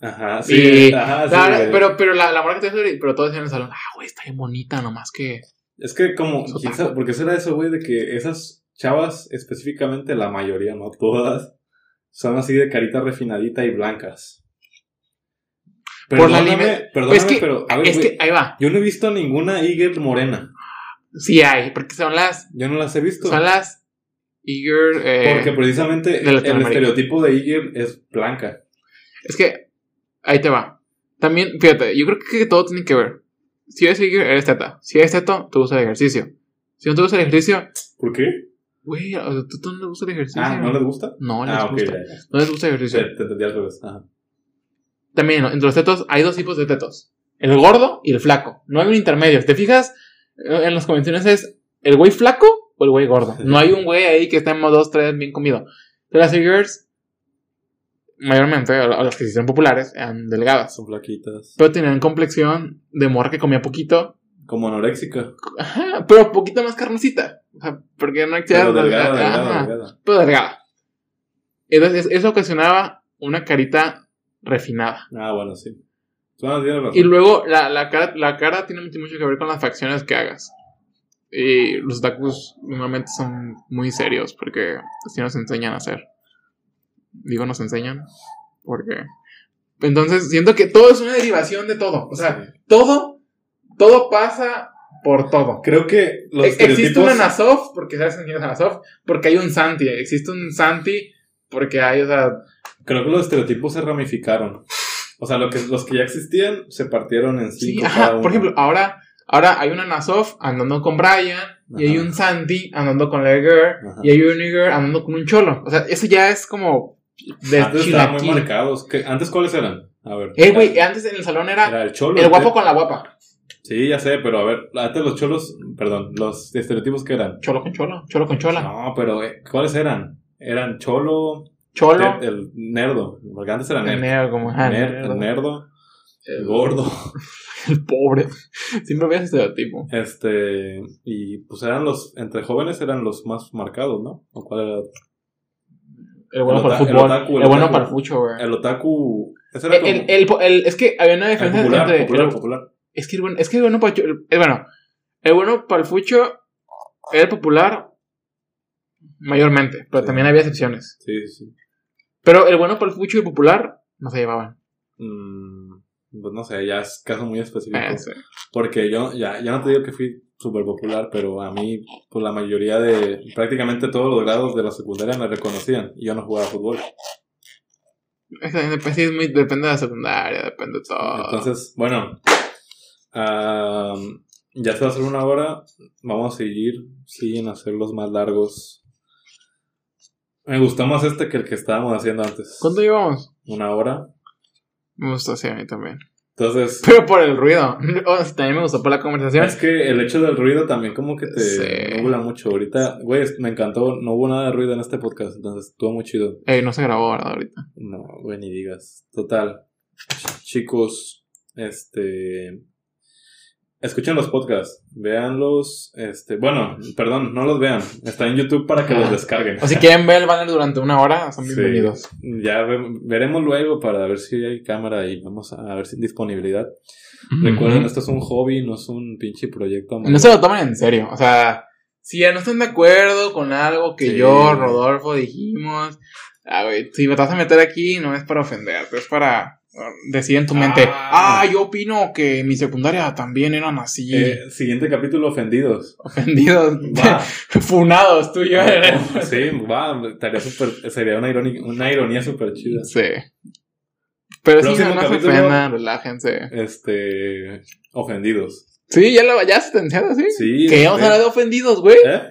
Ajá, Sí, ajá, sí, La- pero, pero la, la morra que suéter, pero todos en el salón, ah, güey, está bien bonita, nomás que. Es que como. ¿quién sabe? porque será eso, güey, de que esas chavas, específicamente la mayoría, no todas, son así de carita refinadita y blancas. Por la Perdóname, línea- perdóname, es que, pero, a ver, es que ahí va. yo no he visto ninguna Eagle morena. Sí hay, porque son las. Yo no las he visto. Son las Eager. eh, porque precisamente el, estereotipo de Eagle es blanca. Es que. Ahí te va. También, fíjate, yo creo que todo tiene que ver. Si eres Eager, eres teta. Si eres teto, te gusta el ejercicio. Si no te gusta el ejercicio, ¿Por qué? güey, ¿a tú no te gusta el ejercicio? Ah, ¿no les gusta? No les Ah, ok, gusta. ya, ya. No les gusta el ejercicio. Te, te entendí al revés. Ajá. También, entre los tetos hay dos tipos de tetos. El gordo y el flaco. No hay un intermedio. ¿Te fijas? Eh, En las convenciones es el güey flaco o el güey gordo. No hay un güey ahí que modo 2, 3, bien comido. De las figures, mayormente, o las que sí son populares, eran delgadas. Son flaquitas. Pero tenían complexión de morra que comía poquito. Como anoréxica. Ajá, pero poquito más carnosita. O sea, porque no existía Pero delgada, ajá, delgada, delgada. pero delgada. Entonces, eso ocasionaba una carita refinada. Ah, bueno, sí. No razón. Y luego la, la, cara, la cara tiene mucho mucho que ver con las facciones que hagas. Y los otakus normalmente son muy serios porque así nos enseñan a hacer. Digo, nos enseñan porque... Entonces siento que todo es una derivación de todo. O sea, Sí. todo, todo pasa por todo. Creo que los Existe estereotipos... una Nasov porque sabes quién es Nasov, porque hay un Santi. Existe un Santi porque hay, o sea, Creo que los estereotipos se ramificaron. O sea, lo que, los que ya existían se partieron en Sí, cinco ajá. cada uno. Por ejemplo, ahora, ahora hay una Nasov andando con Brian, y hay Ajá. un Santi andando con la girl, Ajá. y hay un Nigger andando con un cholo. O sea, eso ya es como de Antes estaban muy marcados. ¿Qué- ¿Antes cuáles eran? A ver. Eh, güey, antes en el salón era, Era el cholo. el guapo con la guapa. Sí, ya sé, pero a ver, antes los cholos, perdón, los estereotipos que eran. Cholo con cholo, cholo con chola. No, pero eh, ¿cuáles eran? Eran cholo, Cholo, te- el nerdo, porque antes era el nerd. negro, como, ah, Ner- nerdo. el nerdo, el El- gordo. El pobre. Siempre ese estereotipo. Este, y pues eran los, entre jóvenes eran los más marcados, ¿no? ¿O cuál era? El bueno El para el fútbol. El, otaku, el bueno otaku. para el fucho, güey. El otaku, ese era El, como es que había una diferencia popular, entre. popular, el- popular. Es que el bueno, es que bueno para el, bueno, el bueno para el fucho era el popular mayormente, pero Sí. también había excepciones. Sí, sí, sí. Pero el bueno para el fucho y el popular no se llevaban. Mm, pues no sé, ya es caso muy específico. Sí. Porque yo, ya, ya no te digo que fui súper popular, pero a mí, pues la mayoría de, prácticamente todos los grados de la secundaria me reconocían y yo no jugaba fútbol. Es que dep- sí, muy- depende de la secundaria, depende de todo. Entonces, bueno, ah, ya se va a hacer una hora, vamos a seguir sin hacerlos más largos. Me gustó más este que el que estábamos haciendo antes. ¿Cuánto llevamos? Una hora. Me gustó, sí, a mí también. Entonces, Pero por el ruido. También me gustó por la conversación. es que el hecho del ruido también como que te Sí. nubla mucho. Ahorita, güey, me encantó, no hubo nada de ruido en este podcast, entonces estuvo muy chido. Ey, no se grabó, ¿verdad? Ahorita. No, güey, ni digas. Total. Ch- Chicos, este. Escuchen los podcasts, véanlos, este, bueno, perdón, no los vean, está en YouTube para que los descarguen. O si quieren ver el banner durante una hora, son Sí. bienvenidos. Ya ve- veremos luego para ver si hay cámara y vamos a ver si disponibilidad. Recuerden, esto es un hobby, no es un pinche proyecto. No se lo tomen en serio. O sea, si ya no están de acuerdo con algo que Sí. yo, Rodolfo, dijimos, ah, güey, si me vas a meter aquí, no es para ofenderte, es para decir en tu mente, Ah. ah, yo opino que mi secundaria también eran así, Eh, siguiente capítulo, ofendidos. ofendidos, funados, tú y yo. sí, va, estaría súper- sería una, irónica, una ironía súper chida. Sí. Pero sí, Próximo no, se ofendan, relájense. Este, ofendidos. Sí, ya lo ya sentenciado, ¿sí? Sí. Que vamos a eh, hablar de ofendidos, güey. ¿Eh?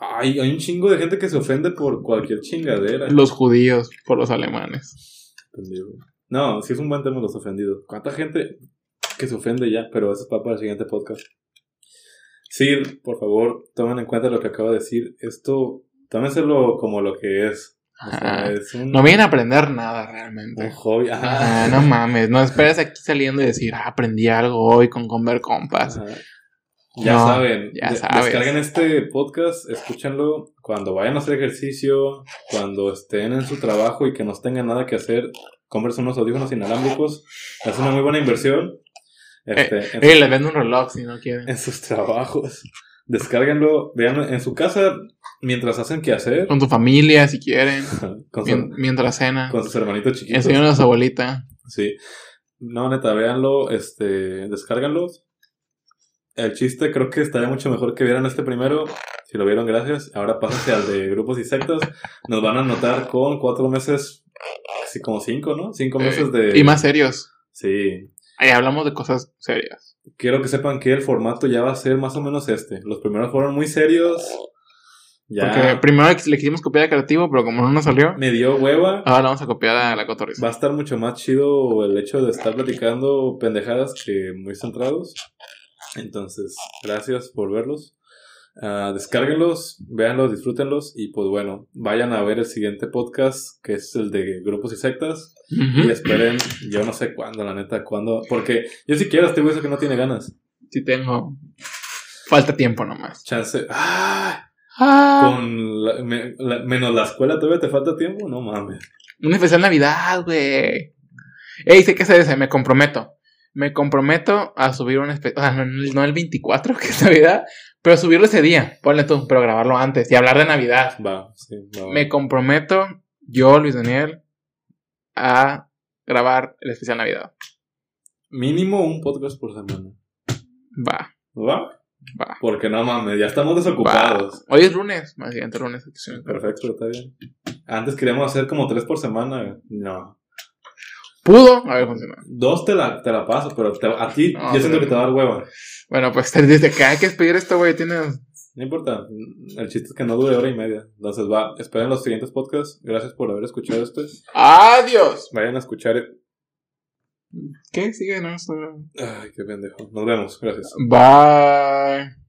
Ay, hay un chingo de gente que se ofende por cualquier chingadera. Los judíos por los alemanes. Ofendido. No, sí es un buen tema los ofendidos. ¿Cuánta gente que se ofende ya? Pero eso es para, el siguiente podcast. Sí, por favor, tomen en cuenta lo que acabo de decir. Esto, tómenselo como lo que es. O sea, Ah, es un, No vienen a aprender nada un realmente. hobby. Ajá. Ah, no mames, no esperes aquí saliendo y decir, ah, aprendí algo hoy con Conver Compas. Ajá. Ya No, saben, ya sabes. descarguen este podcast, escúchenlo cuando vayan a hacer ejercicio, cuando estén en su trabajo y que no tengan nada que hacer, cómprense unos audífonos inalámbricos, es una muy buena inversión. Este, Eh, les vendo un reloj si no quieren. en sus trabajos, descárguenlo, vean en su casa mientras hacen qué hacer, Con tu familia si quieren. con, su- mien- mientras cena. con sus hermanitos chiquitos. Enseñan a su abuelita. Sí. No, neta, véanlo, este, descárganlos. El chiste creo que estaría mucho mejor que vieran este primero. Si lo vieron, gracias. Ahora pásense al de grupos y sectas. Nos van a anotar con cuatro meses, así como cinco, ¿no? Cinco meses Eh, de... Y más serios. Sí. Ahí hablamos de cosas serias. Quiero que sepan que el formato ya va a ser más o menos este. Los primeros fueron muy serios. Ya Porque primero le quisimos copiar a creativo, pero como no nos salió, me dio hueva. ahora vamos a copiar a la cotorriza. Va a estar mucho más chido el hecho de estar platicando pendejadas que muy centrados. Entonces, gracias por verlos. Ah, descárguenlos, véanlos, disfrútenlos y pues bueno, vayan a ver el siguiente podcast que es el de grupos y sectas y esperen, yo no sé cuándo, la neta, cuándo, porque yo si quiero este güey eso que no tiene ganas. Sí tengo. Falta tiempo nomás. Chance, ¡ah! Ah, Con la- me- la- menos la escuela todavía te falta tiempo, no mames. un especial Navidad, güey. Ey, sé que ese, me comprometo. Me comprometo a subir un especial. O sea, no, no el 24, que es Navidad, pero subirlo ese día. Ponle tú, pero grabarlo antes y hablar de Navidad. Va, sí, va. Me comprometo, yo, Luis Daniel, a grabar el especial Navidad. Mínimo un podcast por semana. Va, ¿Va? va. Porque no mames, ya estamos va. desocupados. Hoy es lunes, más siguiente lunes. Perfecto, está bien. Antes queríamos hacer como tres por semana. No. Pudo haber funcionado. Dos te la, te la paso, pero te- a ti No, yo siento pero- que te va a dar hueva. Bueno, pues desde que hay que despedir esto, güey, tienes. No importa. El chiste es que no dure hora y media. Entonces va, esperen los siguientes podcasts. Gracias por haber escuchado este. ¡Adiós! Vayan a escuchar. ¿Qué sigue? No, Ay, qué pendejo. Nos vemos. Gracias. Bye.